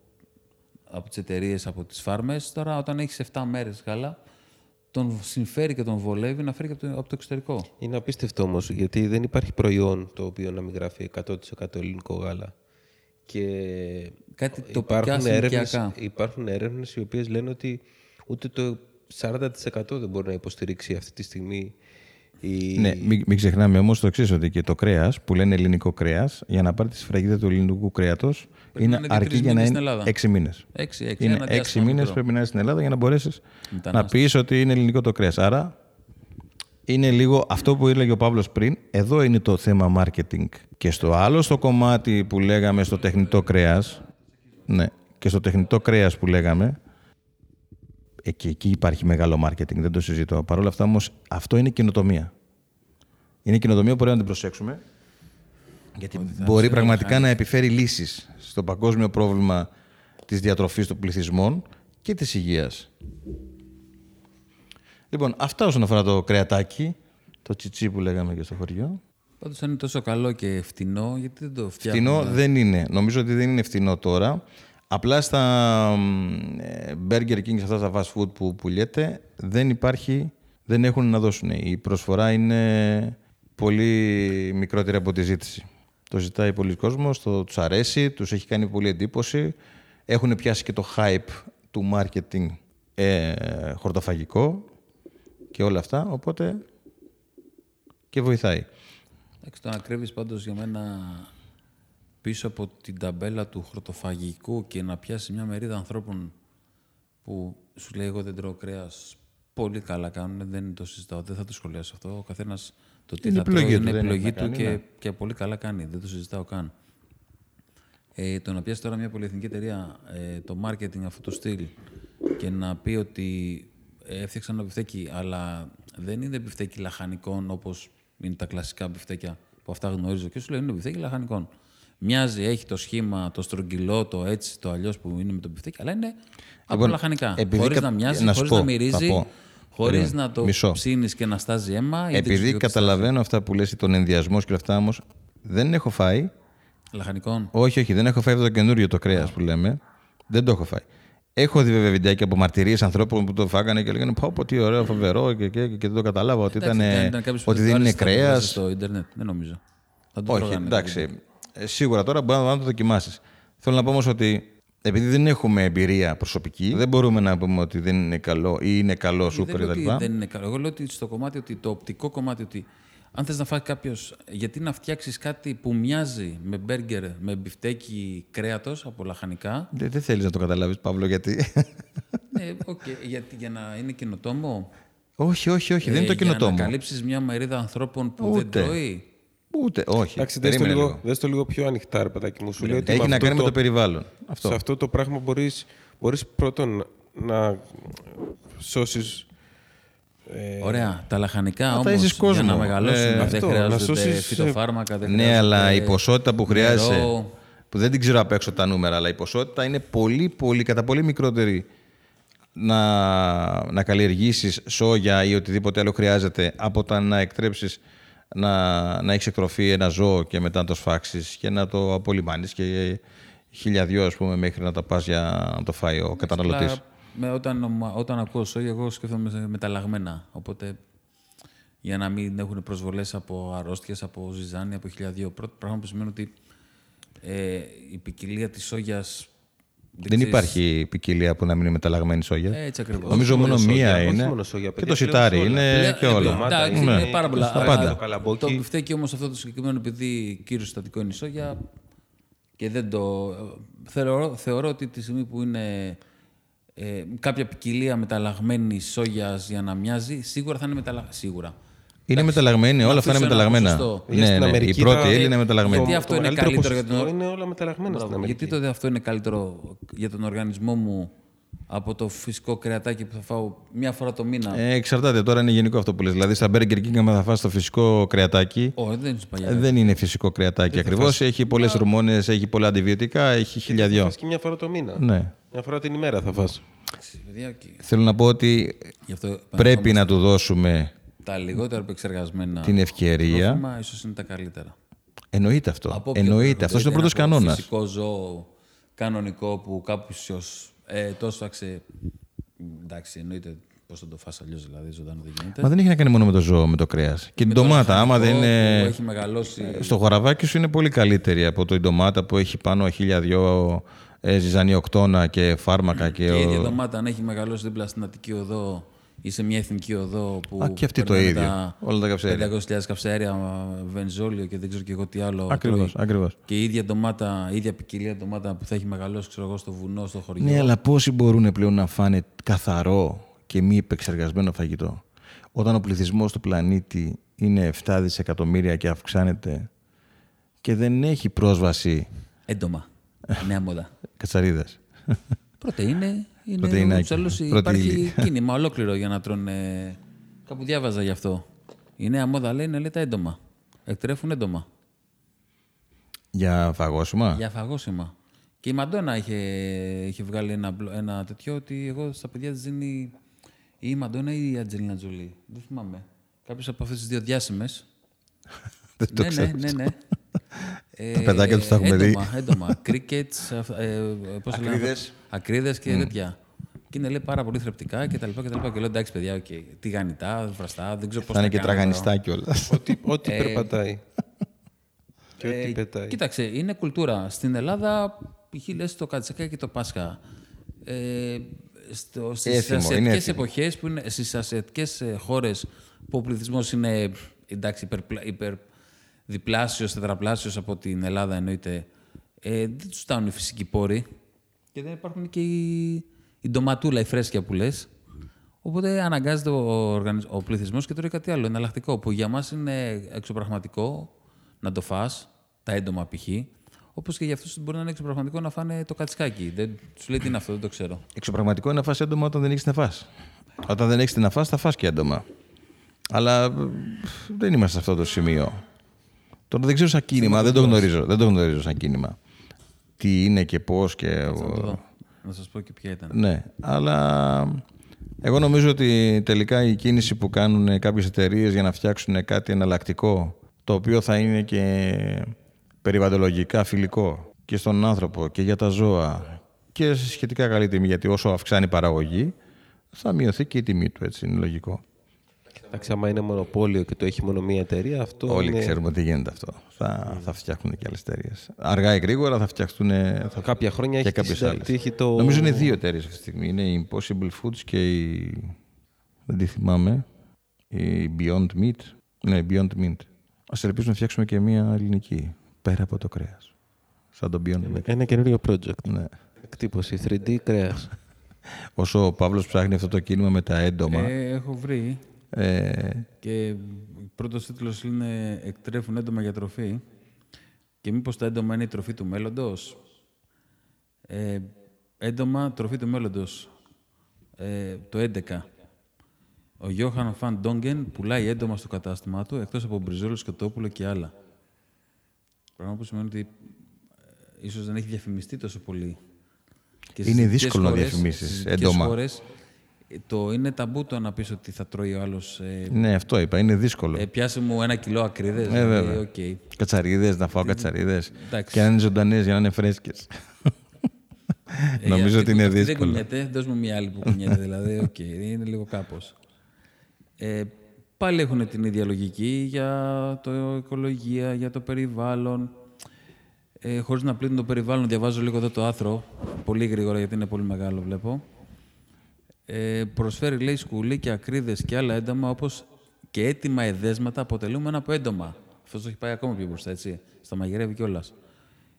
από τις εταιρείες, από τις φάρμες. Τώρα όταν έχεις 7 μέρες γάλα, τον συμφέρει και τον βολεύει να φέρει και από το, από το εξωτερικό. Είναι απίστευτο όμως, γιατί δεν υπάρχει προϊόν το οποίο να μην γράφει 100% ελληνικό γάλα. Και Κάτι τοπικά υπάρχουν έρευνες, συνοικιακά. υπάρχουν έρευνες οι οποίες λένε ότι ούτε το 40% δεν μπορεί να υποστηρίξει αυτή τη στιγμή η... Ναι, μην, μην ξεχνάμε όμως το εξής, ότι και το κρέας που λένε ελληνικό κρέας, για να πάρει τη σφραγίδα του ελληνικού κρέατος, να είναι είναι αρκεί δύο-τρεις για να μήνες είναι στην Ελλάδα. έξι μήνες. Έξι, έξι, Είναι ένα έξι διάστημα μήνες μικρό. πρέπει να είναι στην Ελλάδα για να μπορέσεις να Μετανάστες. πεις ότι είναι ελληνικό το κρέας. Άρα είναι λίγο αυτό που έλεγε ο Παύλος πριν. Εδώ είναι το θέμα marketing. Και στο άλλο στο κομμάτι που λέγαμε στο τεχνητό κρέας, ναι, και στο τεχνητό κρέας που λέγαμε, εκεί, εκεί υπάρχει μεγάλο marketing, δεν το συζητώ. Παρ' όλα αυτά όμως αυτό είναι καινοτομία. Είναι καινοτομία που πρέπει να την προσέξουμε. Γιατί μπορεί πραγματικά να επιφέρει λύσεις στο παγκόσμιο πρόβλημα της διατροφής των πληθυσμών και της υγείας. Λοιπόν, αυτά όσον αφορά το κρεατάκι, το τσιτσί που λέγαμε και στο χωριό. Πάντως αν είναι τόσο καλό και φτηνό, γιατί δεν το φτιάχνουμε. Φτηνό δεν είναι. Νομίζω ότι δεν είναι φτηνό τώρα. Απλά στα μ, ε, Burger King, σε αυτά τα fast food που πουλιέται, δεν υπάρχει, δεν έχουν να δώσουν. Η προσφορά είναι πολύ μικρότερη από τη ζήτηση. Το ζητάει πολλοί κόσμος, το, τους αρέσει, τους έχει κάνει πολύ εντύπωση. Έχουν πιάσει και το hype του marketing ε, χορτοφαγικό και όλα αυτά, οπότε και βοηθάει. Εντάξει, το να κρύβεις πάντως για μένα πίσω από την ταμπέλα του χρωτοφαγικού και να πιάσει μια μερίδα ανθρώπων που σου λέει εγώ δεν τρώω κρέας, πολύ καλά κάνουν, δεν το συζητάω, δεν θα το σχολιάσω αυτό. Ο καθένας το τι Είναι θα επιλογή τρώει του, είναι δεν επιλογή έχει να του κάνει, και, ναι. και πολύ καλά κάνει, δεν το συζητάω καν. Ε, το να πιάσει τώρα μια πολυεθνική εταιρεία ε, το marketing αυτού του στυλ και να πει ότι ε, έφτιαξαν ένα μπιφτέκι, αλλά δεν είναι μπιφτέκι λαχανικών όπως είναι τα κλασικά μπιφτέκια που αυτά γνωρίζω. Και σου λέει είναι μπιφτέκι λαχανικών. Μοιάζει, έχει το σχήμα, το στρογγυλό, το έτσι, το αλλιώς που είναι με το μπιφτέκι, αλλά είναι από Λοιπόν, λαχανικά. επειδή Χωρίς κα- να μοιάζει, να σου χωρίς πω, να θα μυρίζει, πω. χωρίς Περίμενε. να το Μισό. ψήνεις και να στάζει αίμα. ή δεν Επειδή ξέρω τι καταλαβαίνω αυτά που λες, τον ενδοιασμό και όλα αυτά όμως, δεν έχω φάει. στάζει. Λαχανικών. Όχι, όχι, δεν έχω φάει αυτό το καινούριο το κρέας που λέμε. Δεν το έχω φάει. Έχω δει βέβαια βιντεάκια από μαρτυρίες ανθρώπων που το φάγανε και λέγανε Πω, πω τι ωραίο, φοβερό και, και, και, δεν το κατάλαβα ότι, Εντάξει, ήταν, δεν ήταν κάποιος που ότι το δεν είναι άρεσε, θα το κρέας. βάζεις στο ίντερνετ, δεν νομίζω. Θα το Όχι, τρώγανε, εντάξει. Ε, σίγουρα τώρα μπορεί να το δοκιμάσεις. Θέλω να πω όμως ότι επειδή δεν έχουμε εμπειρία προσωπική, δεν μπορούμε να πούμε ότι δεν είναι καλό ή είναι καλό σούπερ Δεν λέω κτλ. ότι δεν είναι καλό. Εγώ λέω ότι στο κομμάτι ότι το οπτικό κομμάτι ότι αν θες να φάει κάποιος, γιατί να φτιάξεις κάτι που μοιάζει με μπέργκερ, με μπιφτέκι κρέατος από λαχανικά; Δεν, δεν θέλεις να το καταλάβεις, Παύλο, γιατί. ναι, οκ, γιατί για να είναι καινοτόμο; όχι, όχι, όχι, δεν είναι το ε, Για καινοτόμο. να καλύψεις μια μερίδα ανθρώπων που Ούτε. δεν τρώει; Ούτε, όχι. Εντάξει, δες το, Περίμενε λίγο, λίγο. δες το λίγο πιο ανοιχτά, ρε παιδάκι μου. Σου λέει ότι Έχει με να αυτό κάνει με το περιβάλλον. Αυτό. Σε αυτό το πράγμα μπορείς, μπορείς πρώτον να σώσεις... Ε, Ωραία. Τα λαχανικά τα όμως έχεις για κόσμο. να μεγαλώσουν Ε, δεν αυτό, να χρειάζονται σώσεις, φυτοφάρμακα. Δεν Ναι, αλλά η χρειάζονται ποσότητα που χρειάζεσαι. νερό. Που δεν την ξέρω απ' έξω τα νούμερα, αλλά η ποσότητα είναι πολύ, πολύ, κατά πολύ μικρότερη να, να καλλιεργήσεις σόγια ή οτιδήποτε άλλο χρειάζεται από τα να εκτρέψεις να, να έχεις εκτροφή ένα ζώο και μετά να το σφάξεις και να το απολυμάνεις και χιλιαδιό ας πούμε μέχρι να τα πας για να το φάει ο καταναλωτής. Απλά, με, όταν, όταν ακούω σόγια, εγώ σκέφτομαι σε μεταλλαγμένα. Οπότε για να μην έχουν προσβολές από αρρώστιες, από ζυζάνια, από χιλιαδίο. Πρώτο πράγμα που σημαίνει ότι ε, η ποικιλία της σόγιας... Δεν ξέρεις- υπάρχει ποικιλία που να μην είναι μεταλλαγμένη σόγια. Έτσι ακριβώς. Νομίζω μόνο μόνο σόγια, μία όχι είναι. μόνο σόγια, και παιδιά, το πλέον σιτάρι όλα. είναι Πλέον- και όλα. Εντάξει, Ναι. είναι πάρα πολλά. Στα Αλλά πάντα. Το καλαμπόκι. Το μπιφτέκι όμως αυτό το συγκεκριμένο, επειδή κύριο συστατικό είναι η σόγια και δεν το... Θεωρώ, θεωρώ ότι τη στιγμή που είναι ε, κάποια ποικιλία μεταλλαγμένης σόγιας για να μοιάζει, σίγουρα θα είναι μεταλλαγμένη. Σίγουρα. Είναι μεταλλαγμένη, όλα αυτά είναι αφήσω ένα μεταλλαγμένα. ποσοστό. Για Ναι, στην ναι, η Αμερική πρώτη θα- ύλη είναι μεταλλαγμένη. Γιατί Το- αυτό το είναι μεγαλύτερο καλύτερο για ποσοστό τον- Είναι όλα μεταλλαγμένα στην Αμερική. Γιατί τότε αυτό είναι καλύτερο για τον οργανισμό μου από το φυσικό κρεατάκι που θα φάω μία φορά το μήνα; Ε, εξαρτάται, τώρα είναι γενικό αυτό που λες. Δηλαδή στα Burger King, άμα θα φας το φυσικό κρεατάκι, Όχι, δεν είναι παλιά. ε, δεν είναι φυσικό κρεατάκι ακριβώς. Έχει πολλές ορμόνες, έχει πολλά αντιβιωτικά, έχει χίλια δυο. Φας και μια φορά το μήνα. Ναι. Μια φορά την ημέρα θα φας. Παιδιά, οκ. Θέλω να πω ότι Γι' αυτό πρέπει να του δώσουμε τα λιγότερο επεξεργασμένα την ευκαιρία. τρόφιμα ίσως είναι τα καλύτερα. Εννοείται αυτό. Από όποιο Εννοείται. Αυτός είναι ο προέρχονται, πρώτος ένα κανόνας. Φυσικό ζώο κανονικό που κάποιος ε, το έσφαξε. Εντάξει, εννοείται πώς θα το φας αλλιώς, δηλαδή ζωντανό δεν γίνεται. Μα δεν έχει να κάνει μόνο με το ζώο, με το κρέας. Και την ντομάτα, άμα δεν Αυτό είναι. Που έχει μεγαλώσει. Στο χωραβάκι σου είναι πολύ καλύτερη από το η ντομάτα που έχει πάνω χίλια δυο ε, ζυζανιοκτώνα και φάρμακα. Και, Και η ίδια ο... ντομάτα, αν έχει μεγαλώσει δίπλα στην Αττική Οδό ή σε μια εθνική οδό που. Α, και αυτή το περνάνε ίδιο. τα Όλα τα καυσαέρια. 500.000 καυσαέρια, βενζόλιο και δεν ξέρω και εγώ τι άλλο. Ακριβώς, τρώει. ακριβώς. Και η ίδια ντομάτα, η ίδια ποικιλία ντομάτα που θα έχει μεγαλώσει ξέρω εγώ, στο βουνό, στο χωριό. Ναι, αλλά πόσοι μπορούν πλέον να φάνε καθαρό και μη επεξεργασμένο φαγητό. Όταν ο πληθυσμός του πλανήτη είναι 7 δισεκατομμύρια και αυξάνεται και δεν έχει πρόσβαση Έντομα. Νέα μόδα. κατσαρίδες. Πρωτεΐνες. Είναι Πρωτεϊνάκι. ούτως ή άλλως Πρώτη ύλη. υπάρχει κίνημα ολόκληρο για να τρώνε. Κάπου διάβαζα γι' αυτό. Η νέα μόδα λέει είναι λέει, τα έντομα. Εκτρέφουν έντομα. Για φαγόσιμα; Για φαγόσιμα. Και η Μαντόνα είχε, είχε βγάλει ένα, μπλο- ένα τέτοιο ότι εγώ στα παιδιά της δίνει ή η Μαντόνα ή η Ατζελίνα Τζολί. Δεν θυμάμαι. Κάποιος από αυτές τις δύο διάσημες. Δεν το ναι, ξέρω. ναι, ναι, ναι. Ε, Τα παιδάκια τους τα έχουμε δει. έντομα, Έντομα. Crickets, αυ- ε, πώς το λένε, Ακρίδες. ακρίδες και τέτοια. Και είναι λέει πάρα πολύ θρεπτικά και τα λοιπά και τα λοιπά. Και λέω εντάξει παιδιά, οκ. τηγανιτά, βραστά, δεν ξέρω πώς Θα είναι και κάνω τώρα. τραγανιστά κιόλας. Ό,τι, ό,τι περπατάει. Και ό,τι Ε, πετάει. Κοίταξε, είναι κουλτούρα. Στην Ελλάδα, π.χ. λες το κατσικάκι το Πάσχα. Ε, στο, στις Έθιμο, είναι ασιατικές έθιμο. εποχές, που είναι, στις ασιατικές ε, χώρες που ο πληθυσμός είναι εντάξει, υπερπλα, υπερ, διπλάσιος, τετραπλάσιος από την Ελλάδα εννοείται, ε, δεν τους φτάνουν οι φυσικοί πόροι και δεν υπάρχουν και η, η ντοματούλα, η φρέσκια που λες. Οπότε αναγκάζεται ο, οργανισ... ο πληθυσμός και τρώει κάτι άλλο, εναλλακτικό, που για μας είναι εξωπραγματικό να το φας, τα έντομα π.χ. Όπως και για αυτούς μπορεί να είναι εξωπραγματικό να φάνε το κατσικάκι. Δεν τους λέει τι είναι αυτό, δεν το ξέρω. Εξωπραγματικό είναι να φας έντομα όταν δεν έχεις να φας. Όταν δεν έχεις να φας, θα φας και έντομα. Αλλά ε, δεν είμαστε σε αυτό το σημείο. Τώρα δεν ξέρω σαν κίνημα, δεν το γνωρίζω. Δεν το γνωρίζω σαν κίνημα. Τι είναι και πώς και... Θα το δω. Να σας πω και ποια ήταν. Ναι, αλλά εγώ νομίζω ότι τελικά η κίνηση που κάνουν κάποιες εταιρείες για να φτιάξουν κάτι εναλλακτικό, το οποίο θα είναι και περιβαλλοντολογικά φιλικό και στον άνθρωπο και για τα ζώα και σε σχετικά καλή τιμή, γιατί όσο αυξάνει η παραγωγή, θα μειωθεί και η τιμή του, έτσι είναι λογικό. Εντάξει, άμα είναι μονοπόλιο και το έχει μόνο μία εταιρεία, αυτό Όλοι είναι... ξέρουμε ότι γίνεται αυτό. Θα, θα φτιάχνουν και άλλες εταιρείες. Αργά ή γρήγορα θα φτιαχτούν. Θα... Κάποια χρόνια και έχει τη κάποιες συντα- άλλες. τι έχει το- Νομίζω είναι δύο εταιρείες αυτή τη στιγμή. Είναι η Impossible Foods και η. Δεν τη θυμάμαι. Η Beyond Meat. Ναι, η Beyond Meat. Α ελπίσουμε να φτιάξουμε και μια ελληνική. Πέρα από το κρέας. Σαν το Beyond Meat. Ένα καινούριο project. Ναι. Εκτύπωση 3D κρέας. Όσο ο Παύλος ψάχνει αυτό το κίνημα με τα έντομα. Ε, έχω βρει Ε, και πρώτος τίτλος είναι «Εκτρέφουν έντομα για τροφή» και μήπως τα έντομα είναι η τροφή του μέλλοντος; Ε, έντομα, τροφή του μέλλοντος. Ε, το 11. Ο Γιώχαν Φαν Ντόγκεν πουλάει έντομα στο κατάστημά του, εκτός από μπριζόλο, σκοτόπουλο και άλλα. Πράγμα που σημαίνει ότι ε, ίσως δεν έχει διαφημιστεί τόσο πολύ. Και στις Είναι δυτικές δύσκολο να χώρες- διαφημίσεις στις δυτικές έντομα. χώρες, ε, το είναι ταμπού το να πεις ότι θα τρώει ο άλλος ε, ναι, αυτό είπα. Είναι δύσκολο. ε, πιάσε μου ένα κιλό ακρίδες. Ε, δηλαδή, βέβαια. οκ. Κατσαρίδες, να φάω κατσαρίδες. εντάξει. Και να είναι ζωντανές για να είναι φρέσκες. Ε, Νομίζω αυτή ότι είναι αυτή δύσκολο. Δεν κουνιέται, δώσ' μου μία άλλη που κουνιέται. δηλαδή, οκ, είναι λίγο κάπως. Ε, πάλι έχουν την ίδια λογική για το οικολογία, για το περιβάλλον. Ε, χωρίς να πλήττουν το περιβάλλον, διαβάζω λίγο εδώ το άθρο, πολύ γρήγορα γιατί είναι πολύ μεγάλο βλέπω. Ε, προσφέρει, λέει, σκουλίκια, ακρίδες και άλλα έντομα, όπως και έτοιμα εδέσματα αποτελούμενα από έντομα. Αυτός το έχει πάει ακόμα πιο μπροστά, έτσι. Στα μαγειρεύει κιόλας.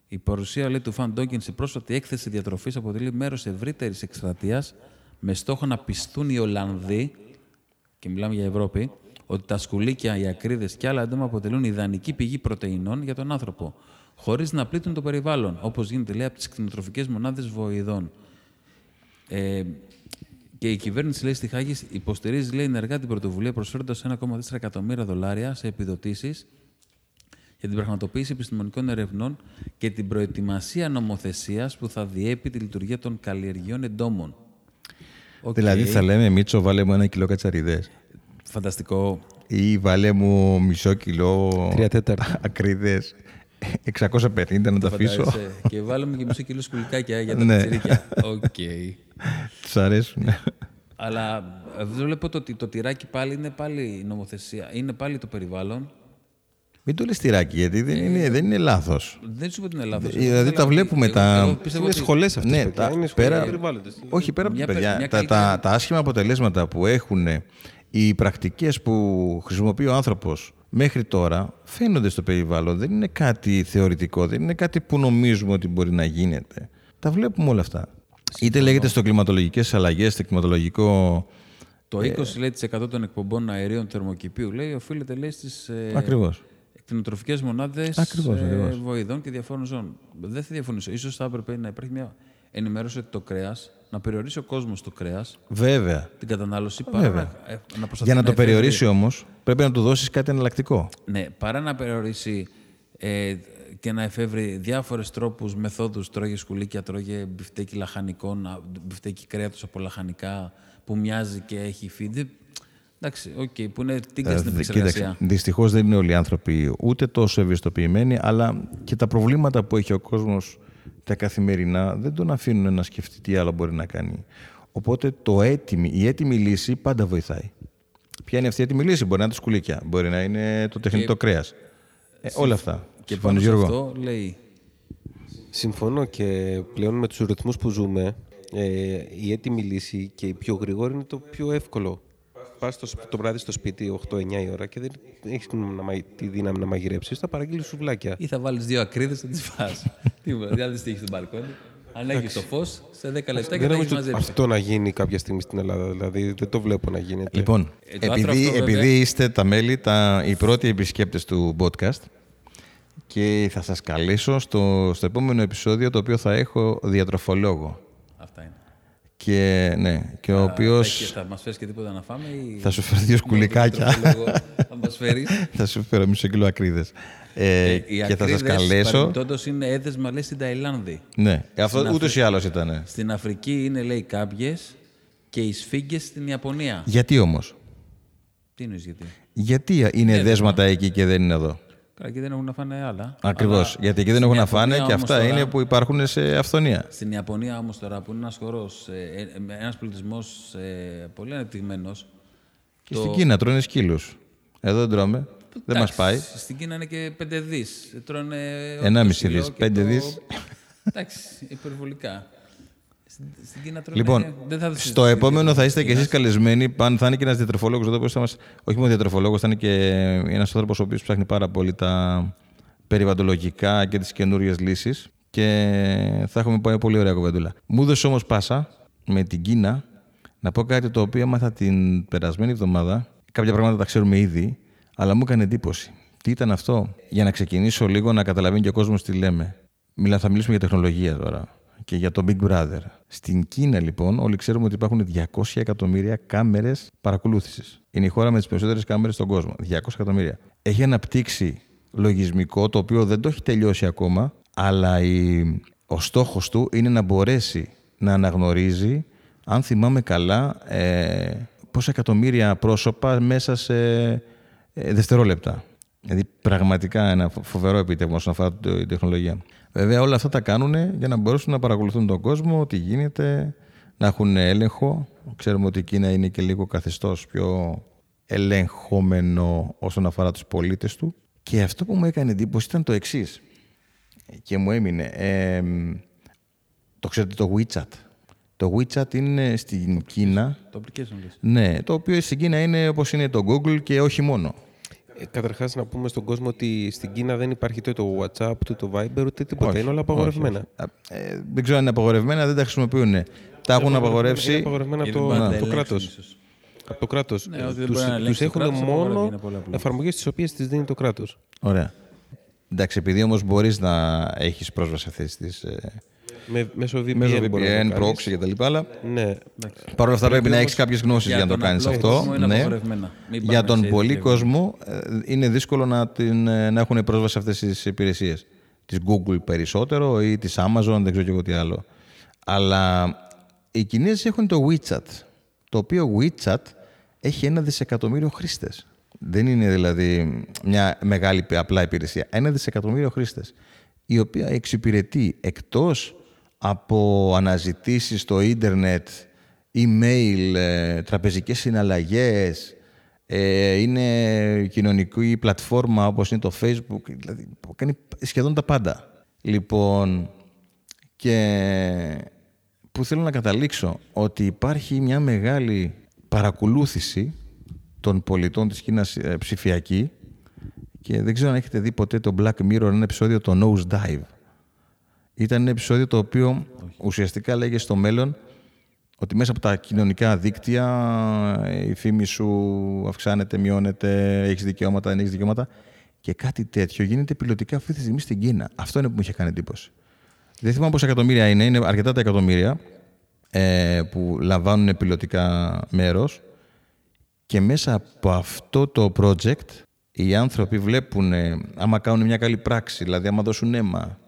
Η παρουσία λέει, του Φαν Ντόγκεν σε πρόσφατη έκθεση διατροφής αποτελεί μέρος ευρύτερης εκστρατείας με στόχο να πιστούν οι Ολλανδοί, και μιλάμε για Ευρώπη, ότι τα σκουλίκια, οι ακρίδες και άλλα έντομα αποτελούν ιδανική πηγή πρωτεϊνών για τον άνθρωπο, χωρίς να πλήττουν το περιβάλλον, όπως γίνεται λέει από τις κτηνοτροφικές μονάδες βοηδών. Ε, και η κυβέρνηση λέει στη Χάγη υποστηρίζει λέει, ενεργά την πρωτοβουλία προσφέροντας 1,4 εκατομμύρια δολάρια σε επιδοτήσεις για την πραγματοποίηση επιστημονικών ερευνών και την προετοιμασία νομοθεσίας που θα διέπει τη λειτουργία των καλλιεργειών εντόμων. Okay. Δηλαδή θα λέμε Μίτσο, βάλε μου ένα κιλό κατσαριδές. Φανταστικό. Ή βάλε μου μισό κιλό Τρία τέταρτα. ακρίδες. 650 να τα αφήσω. Φαντάζεσαι. και βάλε μου και μισό κιλό σκουληκάκια για τα Ναι. πιτσιρίκια. Οκ. Τους αρέσουν. Αλλά ε, βλέπω το ότι το τυράκι πάλι είναι πάλι η νομοθεσία. Είναι πάλι το περιβάλλον. Μην το λες τυράκι, γιατί δεν είναι, δεν είναι λάθος. Δεν σου είπα ότι είναι λάθος. Δηλαδή τα βλέπουμε τα- πιστεύω Είναι ότι σχολές αυτές. Ναι, τα- είναι σχολές πέρα- περιβάλλοντος. Όχι, πέρα από Μια τα πε- παιδιά. μια Τα, τα, καλύτερη- τα άσχημα αποτελέσματα που έχουν οι πρακτικές που χρησιμοποιεί ο άνθρωπος μέχρι τώρα φαίνονται στο περιβάλλον. Δεν είναι κάτι θεωρητικό, δεν είναι κάτι που νομίζουμε ότι μπορεί να γίνεται. Τα βλέπουμε όλα αυτά. Είτε λέγεται στο κλιματολογικές αλλαγές, στο κλιματολογικό... το 20% των εκπομπών αερίων θερμοκηπίου λέει, οφείλεται λέει, στις ε, Ακριβώς. κτηνοτροφικές μονάδες Ακριβώς, ε, ακριβώς. βοηδών και διαφόρων ζώων. Δεν θα διαφωνήσω. Ίσως θα έπρεπε να υπάρχει μια ενημέρωση ότι το κρέας, να περιορίσει ο κόσμος το κρέας, Βέβαια. την κατανάλωση, παρά Βέβαια. να, ε, να προσπαθεί Για να το εφεύρει- περιορίσει όμως, πρέπει να του δώσεις κάτι εναλλακτικό. Ναι, παρά να περιορίσει ε, και να εφεύρει διάφορες τρόπους, μεθόδους, τρώγε σκουλήκια, τρώγε μπιφτέκι λαχανικών, α, μπιφτέκι κρέατος από λαχανικά, που μοιάζει και έχει φίδι. Εντάξει, οκ, που είναι τίγκα στην Ε, επεξεργασία. Δυστυχώς δεν είναι όλοι οι άνθρωποι ούτε τόσο ευαισθητοποιημένοι, αλλά και τα προβλήματα που έχει ο κόσμος τα καθημερινά δεν τον αφήνουν να σκεφτεί τι άλλο μπορεί να κάνει. Οπότε το έτοιμη, η έτοιμη λύση πάντα βοηθάει. Ποια είναι αυτή η έτοιμη λύση, μπορεί να είναι τα σκουλίκια, μπορεί να είναι το τεχνητό κρέας. Ε, όλα αυτά. Και Συμφωνείς, πάνω σε Γιώργο; αυτό λέει, Συμφωνώ και πλέον με τους ρυθμούς που ζούμε, ε, η έτοιμη λύση και η πιο γρήγορη είναι το πιο εύκολο. Πας το, το βράδυ στο σπίτι 8-9 η ώρα και δεν έχεις να μαγει- τη δύναμη να μαγειρέψεις, θα παραγγείλεις σουβλάκια. ή θα βάλεις δύο ακρίδες θα τις φας. Τίποτα, δεν τις τύχεις στον μπαλκόνι. Ανοίγεις το φως, σε 10 λεπτά και Δεν τα έχεις νομίζω μαζέψει. αυτό να γίνει κάποια στιγμή στην Ελλάδα, δηλαδή δεν το βλέπω να γίνεται. Λοιπόν, Ε, το άρθρο επειδή, αυτό, βέβαια- επειδή είστε τα μέλη, τα, οι πρώτοι επισκέπτες του podcast και θα σας καλέσω στο, στο επόμενο επεισόδιο το οποίο θα έχω διατροφολόγο. Αυτά είναι. Και, ναι, και ο Θα, οποίος θα μας φέρεις και τίποτα να φάμε ή... θα σου φέρει δύο σκουλικάκια. Θα μας φέρεις. θα σου φέρω μισό κιλό ακρίδες. Ε, Οι και θα σας ακρίδες, καλέσω. παρεμπιπτόντως, είναι έδεσμα, λέει, στην Ταϊλάνδη. Ναι, αυτό Στην ούτως ή άλλως ήταν. Στην Αφρική είναι, λέει, κάποιες και οι σφίγγες στην Ιαπωνία. Γιατί όμως; Τι εννοείς γιατί; Γιατί είναι δέσματα εκεί και δεν είναι εδώ; Καλά, εκεί δεν έχουν να φάνε άλλα. Ακριβώς. Αλλά Γιατί εκεί δεν έχουν να στην φάνε Ιαπωνία και όμως αυτά τώρα- είναι που υπάρχουν σε αυθονία. Στην Ιαπωνία όμως τώρα, που είναι ένας χωρός, ε, ε, με ένας πολιτισμός ε, πολύ ανεπτυγμένος. Και στην Κίνα τρώνε σκύλους. Εδώ δεν τρώμε. Δεν μας εντάξει, πάει. Στην Κίνα είναι και πέντε δις. Τρώνε Ενάμιση το σκυλό δις, και πέντε το- δις. Εντάξει, υπερβολικά. Στην, στην Κίνα τρώνε... Λοιπόν, δεν θα το στο συζητήσουμε επόμενο για θα το είστε και Κίνας. εσείς καλεσμένοι. Παν, θα είναι και ένας διατροφολόγος εδώ που θα μας, όχι μόνο διατροφολόγος, θα είναι και ένας άνθρωπος ο οποίος ψάχνει πάρα πολύ τα περιβαλλοντολογικά και τις καινούριες λύσεις. Και θα έχουμε πάει πολύ ωραία κουβεντούλα. Μου έδωσε όμως πάσα με την Κίνα να πω κάτι το οποίο έμαθα την περασμένη εβδομάδα. Κάποια πράγματα τα ξέρουμε ήδη, αλλά μου έκανε εντύπωση. Τι ήταν αυτό, για να ξεκινήσω λίγο να καταλαβαίνει και ο κόσμος τι λέμε. Μιλά, θα μιλήσουμε για τεχνολογία τώρα και για το Big Brother. Στην Κίνα, λοιπόν, όλοι ξέρουμε ότι υπάρχουν 200 εκατομμύρια κάμερες παρακολούθησης. Είναι η χώρα με τις περισσότερες κάμερες στον κόσμο. 200 εκατομμύρια. Έχει αναπτύξει λογισμικό το οποίο δεν το έχει τελειώσει ακόμα, αλλά η... ο στόχος του είναι να μπορέσει να αναγνωρίζει, αν θυμάμαι καλά, ε, πόσα εκατομμύρια πρόσωπα μέσα σε ε, δευτερόλεπτα. Δηλαδή πραγματικά ένα φο- φοβερό επίτευγμα όσον αφορά την τεχνολογία. Βέβαια όλα αυτά τα κάνουν για να μπορέσουν να παρακολουθούν τον κόσμο, τι γίνεται, να έχουν έλεγχο. Ξέρουμε ότι η Κίνα είναι και λίγο καθεστώς πιο ελεγχόμενο όσον αφορά τους πολίτες του. Και αυτό που μου έκανε εντύπωση ήταν το εξής και μου έμεινε. Ε, το ξέρετε το WeChat. Το WeChat είναι στην Κίνα, Το application λες. ναι, το οποίο στην Κίνα είναι όπως είναι το Google και όχι μόνο. Ε, Καταρχάς, να πούμε στον κόσμο ότι στην Κίνα δεν υπάρχει ούτε το WhatsApp, ούτε το Viber, ούτε τίποτα. Όχι, είναι όλα όχι, απαγορευμένα. όχι. Ε, δεν ξέρω αν είναι απαγορευμένα, δεν τα χρησιμοποιούν. Τα έχουν Είναι απαγορεύσει. απαγορευμένα από Γιατί το, πάντα από το ελέγξουν κράτος. ίσως. Από το κράτος. Ναι, ότι δεν τους, μπορεί να ελέγξεις τους το έχουν κράτος, από όλα μόνο είναι πολύ απλό. εφαρμογές τις οποίες τις δίνει το κράτος. Ωραία. Εντάξει, επειδή όμως μπορείς να έχεις πρόσβαση σε αυτές τις. Ε, Με, μέσω VPN. μέσω μπορεί να VPN, το κάνεις. proxy κτλ. Αλλά Ναι. παρ' όλα αυτά πρέπει να όμως έχει κάποιες γνώσεις για, να το τον κάνεις απλό αυτό. κόσμο είναι Ναι. απαγορευμένα. Μην Για πάμε τον σε πολύ έτσι κόσμο ε, είναι δύσκολο να, την, ε, να έχουν πρόσβαση σε αυτές τις υπηρεσίες. Της Google περισσότερο ή της Amazon, δεν ξέρω και εγώ τι άλλο. Αλλά οι Κινέζοι έχουν το WeChat, το οποίο WeChat έχει ένα δισεκατομμύριο χρήστες. Δεν είναι δηλαδή μια μεγάλη απλά υπηρεσία. Ένα δισεκατομμύριο χρήστες, η οποία εξυπηρετεί εκτός από αναζητήσεις στο ίντερνετ, email, ε, τραπεζικές συναλλαγές, ε, είναι κοινωνική πλατφόρμα όπως είναι το Facebook, δηλαδή που κάνει σχεδόν τα πάντα. Λοιπόν, και που θέλω να καταλήξω ότι υπάρχει μια μεγάλη παρακολούθηση των πολιτών της Κίνας ε, ψηφιακή και δεν ξέρω αν έχετε δει ποτέ το Black Mirror, ένα επεισόδιο το Nose Dive. Ήταν ένα επεισόδιο το οποίο ουσιαστικά λέγε στο μέλλον ότι μέσα από τα κοινωνικά δίκτυα ε, η φήμη σου αυξάνεται, μειώνεται, έχεις δικαιώματα, δεν έχεις δικαιώματα και κάτι τέτοιο γίνεται πιλωτικά αυτή τη στιγμή στην Κίνα. Αυτό είναι που μου είχε κάνει εντύπωση. Δεν θυμάμαι πόσα εκατομμύρια είναι, είναι αρκετά τα εκατομμύρια ε, που λαμβάνουν πιλωτικά μέρος και μέσα από αυτό το project οι άνθρωποι βλέπουν, ε, άμα κάνουν μια καλή πράξη, δηλαδή άμα δώσουν αίμα,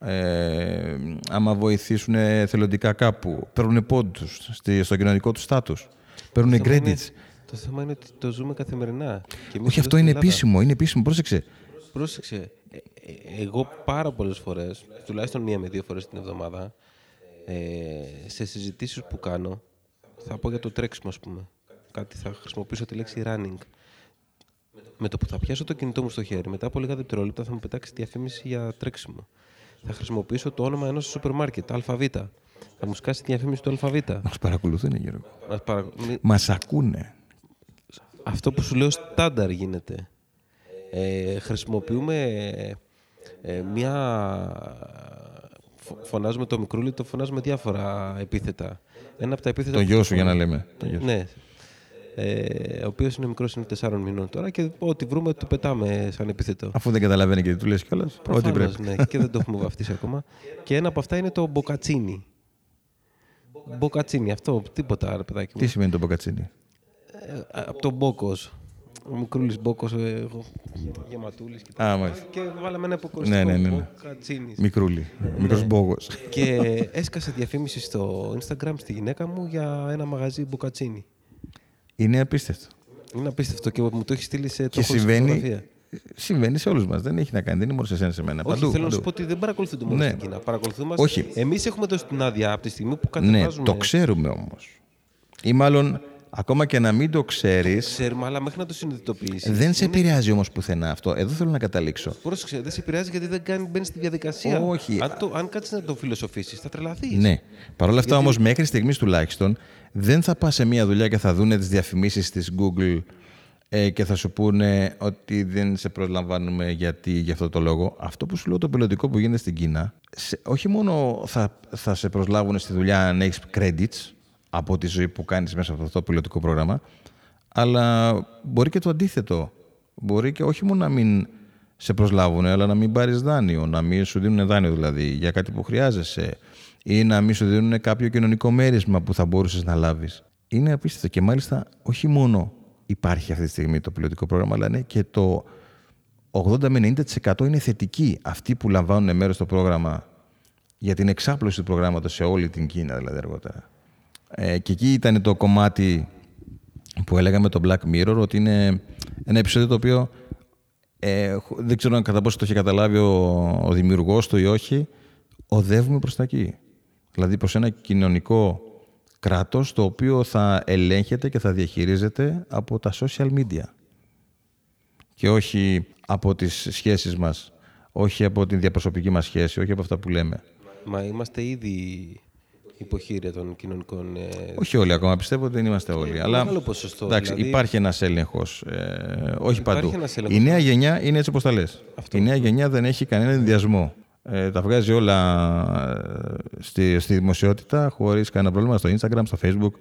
ε, άμα βοηθήσουν θελοντικά κάπου, παίρνουν πόντους στη- στο κοινωνικό τους στάτους, παίρνουν Το θέμα είναι- credits. Το θέμα είναι ότι το ζούμε καθημερινά. Και εμείς Όχι, εδώ αυτό στην είναι Ελλάδα- επίσημο, είναι επίσημο, πρόσεξε. Πρόσεξε. ε, ε, Εγώ πάρα πολλές φορές, τουλάχιστον μία με δύο φορές την εβδομάδα, ε, σε συζητήσεις που κάνω, θα πω για το τρέξιμο, ας πούμε. Κάτι θα χρησιμοποιήσω τη λέξη running. Με το που θα πιάσω το κινητό μου στο χέρι, μετά από λίγα δευτερόλεπτα θα μου πετάξει διαφήμιση για τρέξιμο. Θα χρησιμοποιήσω το όνομα ενός σούπερ μάρκετ, ΑΒ. Θα μου σκάσει διαφήμιση του ΑΒ. Μας παρακολουθούν, Γιώργο. Μας παρα- μη- Μας ακούνε. αυτό που σου λέω στάνταρ γίνεται. Ε, χρησιμοποιούμε ε, μια... φω- Φωνάζουμε το μικρούλι, το φωνάζουμε διάφορα επίθετα. Ένα από τα επίθετα... Το που γιο σου, για να φωνάζουμε- λέμε. Το γιο σου. Ναι. Ε, ο οποίος είναι μικρός, είναι 4 μηνών τώρα και ό,τι βρούμε το πετάμε σαν επίθετο. Αφού δεν καταλαβαίνει και τι του λες κιόλας, ό,τι Προφανώς, πρέπει. ναι, και δεν το έχουμε βαφτίσει ακόμα. Και ένα από αυτά είναι το μποκατσίνι. Μποκατσίνι, αυτό, τίποτα, ρε παιδάκι μου. Τι σημαίνει το μποκατσίνι; Ε, από τον Μπόκος. Ο μικρούλης Μπόκος, ε, γεματούλης και τα Α, λοιπά. μάλιστα. Και βάλαμε ένα αποκοριστικό. Ναι, ναι, ναι, ναι. Μποκατσίνης. Μικρούλι. Μικρός μπόγος. και έσκασε διαφήμιση στο Instagram στη γυναίκα μου για ένα μαγαζί μποκατσίνι. Είναι απίστευτο. Είναι απίστευτο και μου το έχει στείλει σε το Και έχω στη συμβαίνει, φωτογραφία. συμβαίνει σε όλους μας. Δεν έχει να κάνει. Δεν είναι μόνο σε εσένα, σε μένα. Όχι, Παντού, θέλω να σου παντού. πω ότι δεν παρακολουθούνται μόνο Ναι. στην Κίνα. Παρακολουθούμε. Όχι. Εμείς έχουμε δώσει την άδεια από τη στιγμή που Ναι, κατεβάζουμε. το ξέρουμε όμως. Ή μάλλον, ακόμα και να μην το ξέρεις, Ξέρουμε, αλλά μέχρι να το συνειδητοποιήσεις. δεν σε επηρεάζει όμως πουθενά αυτό. Εδώ θέλω να καταλήξω. Πρόσεξε, δεν σε επηρεάζει γιατί δεν κάνει, μπαίνει στη διαδικασία. Όχι. Αν, το, αν κάτσεις να το φιλοσοφήσεις, θα τρελαθείς. Ναι. Παρ' όλα αυτά όμως μέχρι στιγμής τουλάχιστον δεν θα πας σε μια δουλειά και θα δούνε τις διαφημίσεις της Google ε, και θα σου πούνε ότι δεν σε προσλαμβάνουμε γιατί για αυτό το λόγο. Αυτό που σου λέω το πιλωτικό που γίνεται στην Κίνα, σε- όχι μόνο θα, θα σε προσλάβουν στη δουλειά αν έχεις credits από τη ζωή που κάνεις μέσα από αυτό το πιλωτικό πρόγραμμα, αλλά μπορεί και το αντίθετο. Μπορεί και όχι μόνο να μην σε προσλάβουν, αλλά να μην πάρεις δάνειο, να μην σου δίνουν δάνειο δηλαδή για κάτι που χρειάζεσαι ή να μην σου δίνουν κάποιο κοινωνικό μέρισμα που θα μπορούσες να λάβεις. Είναι απίστευτο και μάλιστα όχι μόνο υπάρχει αυτή τη στιγμή το πιλωτικό πρόγραμμα, αλλά είναι και το 80 με 90% είναι θετικοί αυτοί που λαμβάνουν μέρος στο πρόγραμμα για την εξάπλωση του προγράμματος σε όλη την Κίνα δηλαδή αργότερα. Ε, και εκεί ήταν το κομμάτι που έλεγα με το Black Mirror ότι είναι ένα επεισόδιο το οποίο ε, χ- δεν ξέρω αν κατά πόσο το είχε καταλάβει ο, ο δημιουργός του ή όχι οδεύουμε προς τα εκεί. Δηλαδή προς ένα κοινωνικό κράτος το οποίο θα ελέγχεται και θα διαχειρίζεται από τα social media και όχι από τις σχέσεις μας, όχι από την διαπροσωπική μας σχέση, όχι από αυτά που λέμε. Μα είμαστε ήδη υποχείρια των κοινωνικών. Ε, Όχι όλοι ακόμα, πιστεύω ότι δεν είμαστε όλοι. αλλά μεγάλο ποσοστό, εντάξει, δηλαδή- υπάρχει ένας έλεγχος. Ε, όχι παντού. ένας έλεγχος. Η νέα γενιά είναι έτσι όπως τα λες. Η νέα γενιά δεν έχει κανένα ενδιασμό. Ε, τα βγάζει όλα ε, στη, στη δημοσιότητα χωρίς κανένα πρόβλημα στο Instagram, στο Facebook.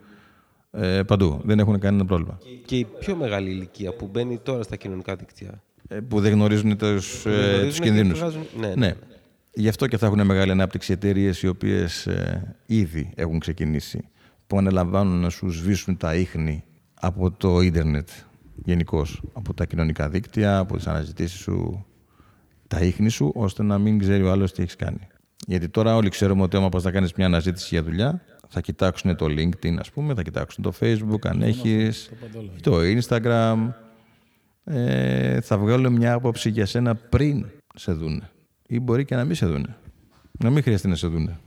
ε, παντού. Δεν έχουν κανένα πρόβλημα. Και η πιο μεγάλη ηλικία που μπαίνει τώρα στα κοινωνικά δίκτυα. Ε, που δεν γνωρίζουν τους, Δεν ε, γνωρίζουν τους και κινδύνους. βγάζουν- ναι, ναι. ναι. Γι' αυτό και θα έχουν μεγάλη ανάπτυξη εταιρείες οι οποίες ήδη έχουν ξεκινήσει. Που αναλαμβάνουν να σου σβήσουν τα ίχνη από το ίντερνετ γενικώς. Από τα κοινωνικά δίκτυα, από τις αναζητήσεις σου, τα ίχνη σου, ώστε να μην ξέρει ο άλλος τι έχεις κάνει. Γιατί τώρα όλοι ξέρουμε ότι άμα πας να κάνεις μια αναζήτηση για δουλειά, θα κοιτάξουν το LinkedIn, ας πούμε, θα κοιτάξουν το Facebook, αν έχεις, το Instagram, ε, θα βγάλουν μια άποψη για σένα πριν σε δούνε. Ή μπορεί και να μην σε δούνε. Να μην χρειαστεί να σε δούνε.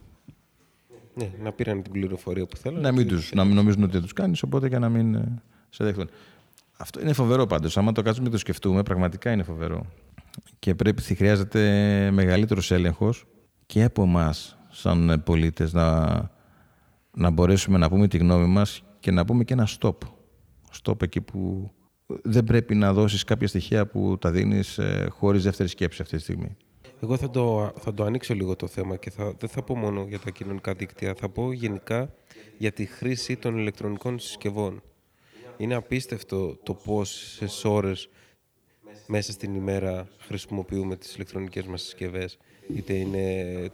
Ναι, να πήραν την πληροφορία που θέλουν. Να μην, τους, να μην νομίζουν ότι δεν τους κάνεις, οπότε και να μην ε, σε δεχτούν. Αυτό είναι φοβερό πάντως. Άμα το κάτσουμε και το σκεφτούμε, πραγματικά είναι φοβερό. Και πρέπει, χρειάζεται μεγαλύτερος έλεγχος και από εμάς, σαν πολίτες, να, να μπορέσουμε να πούμε τη γνώμη μας και να πούμε και ένα stop. Stop εκεί που δεν πρέπει να δώσεις κάποια στοιχεία που τα δίνεις ε, χωρίς δεύτερη σκέψη αυτή τη στιγμή. Εγώ θα το, θα το ανοίξω λίγο το θέμα και θα, δεν θα πω μόνο για τα κοινωνικά δίκτυα, θα πω γενικά για τη χρήση των ηλεκτρονικών συσκευών. Είναι απίστευτο το πόσες ώρες μέσα στην ημέρα χρησιμοποιούμε τις ηλεκτρονικές μας συσκευές. Είτε είναι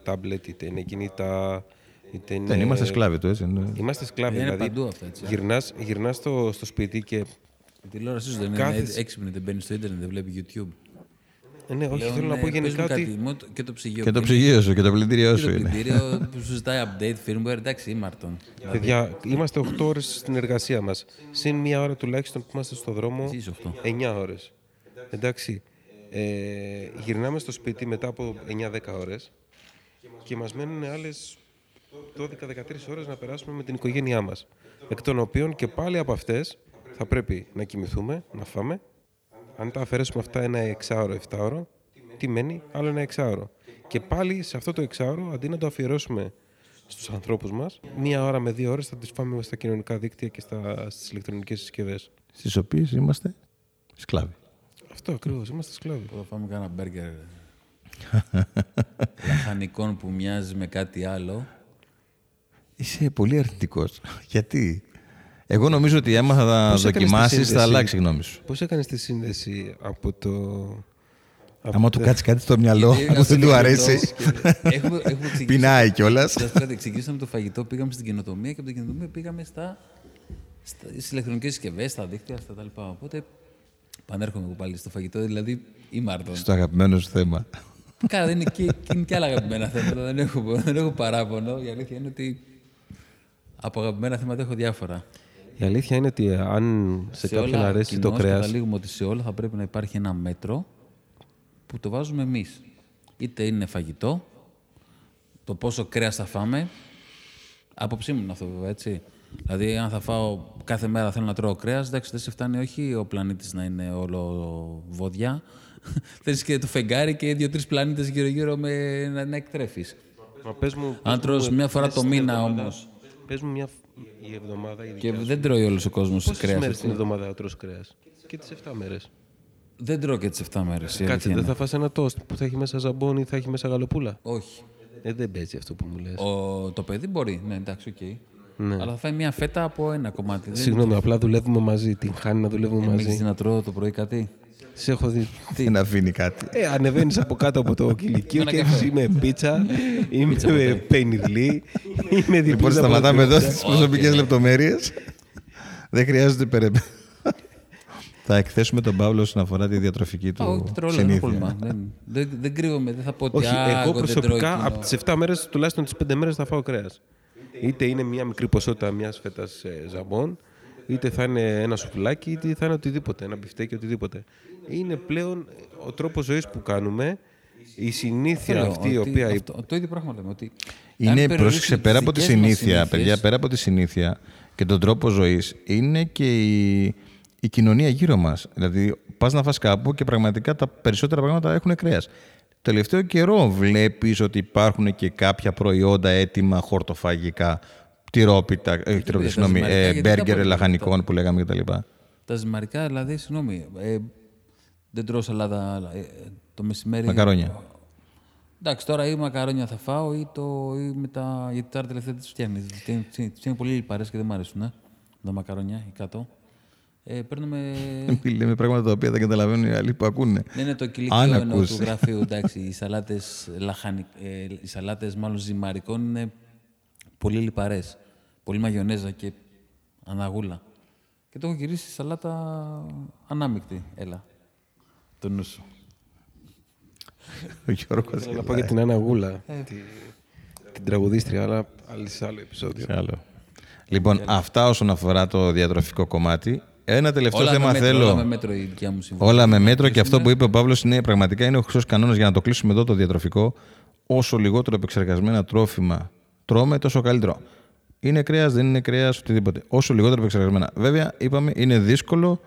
τάμπλετ, είτε είναι κινητά, είτε είναι... Δεν είμαστε σκλάβοι του, έτσι. ναι. Είμαστε σκλάβοι, Είναι δηλαδή παντού αυτά, έτσι. γυρνάς, γυρνάς στο, στο σπίτι και... Η τηλεόρασή σου δεν είναι Κάθεσαι- έξυπνη, δεν μπαίνει στο ίντερνετ, δεν βλέπεις YouTube. Ε, ναι, όχι, Πλέον, θέλω να ε, πω πες γενικά μου κάτι, ότι... μόνο το- Και το ψυγείο. Και το που ψυγείο σου και το πλυντήριό είναι- σου και το είναι. πλυντήριο που σου ζητάει update firmware, εντάξει, ήμαρτον. Παιδιά, είμαστε 8 ώρες στην εργασία μας. Συν μία ώρα τουλάχιστον που είμαστε στο δρόμο, Εσύ είσαι οχτώ. 9 ώρες. Εντάξει, ε, γυρνάμε στο σπίτι μετά από 9-10 ώρες και μας μένουν άλλες 12-13 ώρες να περάσουμε με την οικογένειά μας. Εκ των οποίων και πάλι από αυτές θα πρέπει να κοιμηθούμε, να φάμε. Αν τα αφαιρέσουμε αυτά ένα εξάωρο, 7ωρο, τι μένει, άλλο ένα εξάωρο. Και πάλι σε αυτό το εξάωρο, αντί να το αφιερώσουμε στους ανθρώπους μας, μία ώρα με δύο ώρες θα τις φάμε στα κοινωνικά δίκτυα και στα, στις ηλεκτρονικές συσκευές. Στις οποίες είμαστε σκλάβοι. Αυτό ακριβώς, είμαστε σκλάβοι. Θα φάμε κάνα μπέργκερ λαχανικών που μοιάζει με κάτι άλλο. Είσαι πολύ αρνητικός. Γιατί; Εγώ νομίζω ότι άμα θα τα Πώς έκανες τη δοκιμάσεις, θα σύνδεση; αλλάξει η γνώμη σου. Πώς έκανες τη σύνδεση από το... από Άμα του κάτσεις κάτι στο μυαλό Γιατί που δεν του έκανα αρέσει, φαγητό και Έχουμε, έχουμε ξεκινήσει. πεινάει κιόλας. Σας πω κάτι, ξεκινήσαμε το φαγητό, πήγαμε στην καινοτομία και από την καινοτομία πήγαμε στα, στα, στις ηλεκτρονικές συσκευές, στα δίκτυα, στα τα λοιπά. Οπότε πανέρχομαι εγώ πάλι στο φαγητό, δηλαδή είμαι άρτον. Στο αγαπημένο σου θέμα. Καλά, δεν είναι και, και, είναι και άλλα αγαπημένα θέματα, δεν έχω, δεν έχω παράπονο. Η αλήθεια είναι ότι από αγαπημένα θέματα έχω διάφορα. Η αλήθεια είναι ότι αν σε, κάποιον όλα αρέσει το κοινώς κρέας... καταλήγουμε ότι σε όλα θα πρέπει να υπάρχει ένα μέτρο που το βάζουμε εμείς. Είτε είναι φαγητό, το πόσο κρέας θα φάμε. Άποψή μου είναι αυτό βέβαια, έτσι. Δηλαδή, αν θα φάω κάθε μέρα θέλω να τρώω κρέας, εντάξει, δεν σε φτάνει όχι ο πλανήτης να είναι όλο βόδια. Θέλεις και το φεγγάρι και δύο-τρεις πλανήτες γύρω-γύρω με, να, να εκτρέφεις. Μα πες μου, Αν τρως μια φορά το μήνα όμως πες μου μια η εβδομάδα η και δικιά σου. δεν τρώει όλος ο κόσμος Πόσες κρέας. μέρες έτσι. την εβδομάδα τρως κρέας; Και τις 7 μέρες. Δεν τρώω και τις 7 μέρες. η Κάτσε, αλήθεια δεν είναι. θα φας ένα τοστ που θα έχει μέσα ζαμπόνι ή θα έχει μέσα γαλοπούλα; Όχι. Ε, δεν παίζει αυτό που μου λες. Ο, το παιδί μπορεί, ναι, εντάξει, οκ. Ναι. Αλλά θα φάει μια φέτα από ένα κομμάτι. Δεν- Συγγνώμη, απλά δουλεύουμε μαζί. Τυγχάνει να δουλεύουμε Ε, μην έχεις μαζί. δει να τρώω το πρωί κάτι; Σε έχω δει. Δεν αφήνει κάτι. Ε, ανεβαίνεις από κάτω από το κηλικείο Με και ένα καφέ. έχεις είμαι πίτσα, είμαι Πίτσα ποτέ. πενιρλί, είμαι διπλή. Λοιπόν, σταματάμε εδώ στις προσωπικές λεπτομέρειες. Δεν χρειάζεται περαιτέρω. Θα εκθέσουμε τον Παύλο όσον αφορά τη διατροφική Α, όχι, του τρώω όλα, δεν έχω πρόβλημα. συνήθεια. Δεν, δεν, δεν κρύβομαι, δεν θα πω ότι Όχι, «Α, εγώ δεν τρώω προσωπικά εκείνο». από τις 7 μέρες, τουλάχιστον τις 5 μέρες θα φάω κρέας. Είτε είναι μια μικρή ποσότητα μιας φέτας ζαμπόν, είτε θα είναι ένα σουφλάκι, είτε θα είναι οτιδήποτε, ένα μπιφτέκι, οτιδήποτε. Είναι πλέον ο τρόπος ζωής που κάνουμε, η συνήθεια Θέλω αυτή η ότι οποία. αυτό- το ίδιο πράγμα λέμε. Ότι αν Είναι, περιορίσουμε πρόσεξε, τις πέρα από τη δικές μας συνήθεια, συνήθειες, παιδιά, πέρα από τη συνήθεια και τον τρόπο ζωής, είναι και η, η κοινωνία γύρω μας. Δηλαδή, πας να φας κάπου και πραγματικά τα περισσότερα πράγματα έχουν κρέας. Τελευταίο καιρό βλέπεις ότι υπάρχουν και κάποια προϊόντα έτοιμα χορτοφαγικά, τυρόπιτα, ε, τυρόπιτα, τα συγγνώμη, ζυμαρικά, ε, γιατί τα μπέργκερ μπορούμε λαχανικών που λέγαμε κτλ. Τα ζυμαρικά, δηλαδή, συγγνώμη, ε, δεν τρώω σαλάδα αλλά, ε, το μεσημέρι. Μακαρόνια. Εντάξει, τώρα ή μακαρόνια θα φάω ή, το, ή με τα. Γιατί τώρα τελευταία τις φτιάχνεις. Τι είναι πολύ λιπαρές και δεν μ' αρέσουν. Ε. τα μακαρονιά, οι κάτω. Ε, παίρνουμε. Λέμε πράγματα τα οποία δεν καταλαβαίνουν οι άλλοι που ακούνε. Ναι, είναι το Αν κηλικείο εννοώ ακούσει. του γραφείου. Εντάξει, οι σαλάτες, λαχανι... ε, οι σαλάτες μάλλον ζυμαρικών είναι πολύ λιπαρές. Πολύ μαγιονέζα και αναγούλα. Και το έχω γυρίσει σαλάτα ανάμεικτη. Έλα. Το νου σου. Ο Γιώργος Θέλω να πω για την Άννα Γούλα, Ε. τη, την τραγουδίστρια, αλλά άλλη σε άλλο επεισόδιο. Σε άλλο. Λοιπόν, αυτά όσον αφορά το διατροφικό κομμάτι. Ένα τελευταίο Όλα θέμα με μέτρο, θέλω. όλα με μέτρο η δικιά μου συμβουλή. Όλα με μέτρο και αυτό που είπε ο Παύλος είναι πραγματικά είναι ο χρυσός κανόνας για να το κλείσουμε εδώ το διατροφικό. Όσο λιγότερο επεξεργασμένα τρόφιμα τρώμε, τόσο καλύτερο. Είναι κρέας, δεν είναι κρέας, οτιδήποτε. Όσο λιγότερο επεξεργασμένα. Βέβαια, είπαμε, είναι δύσκολο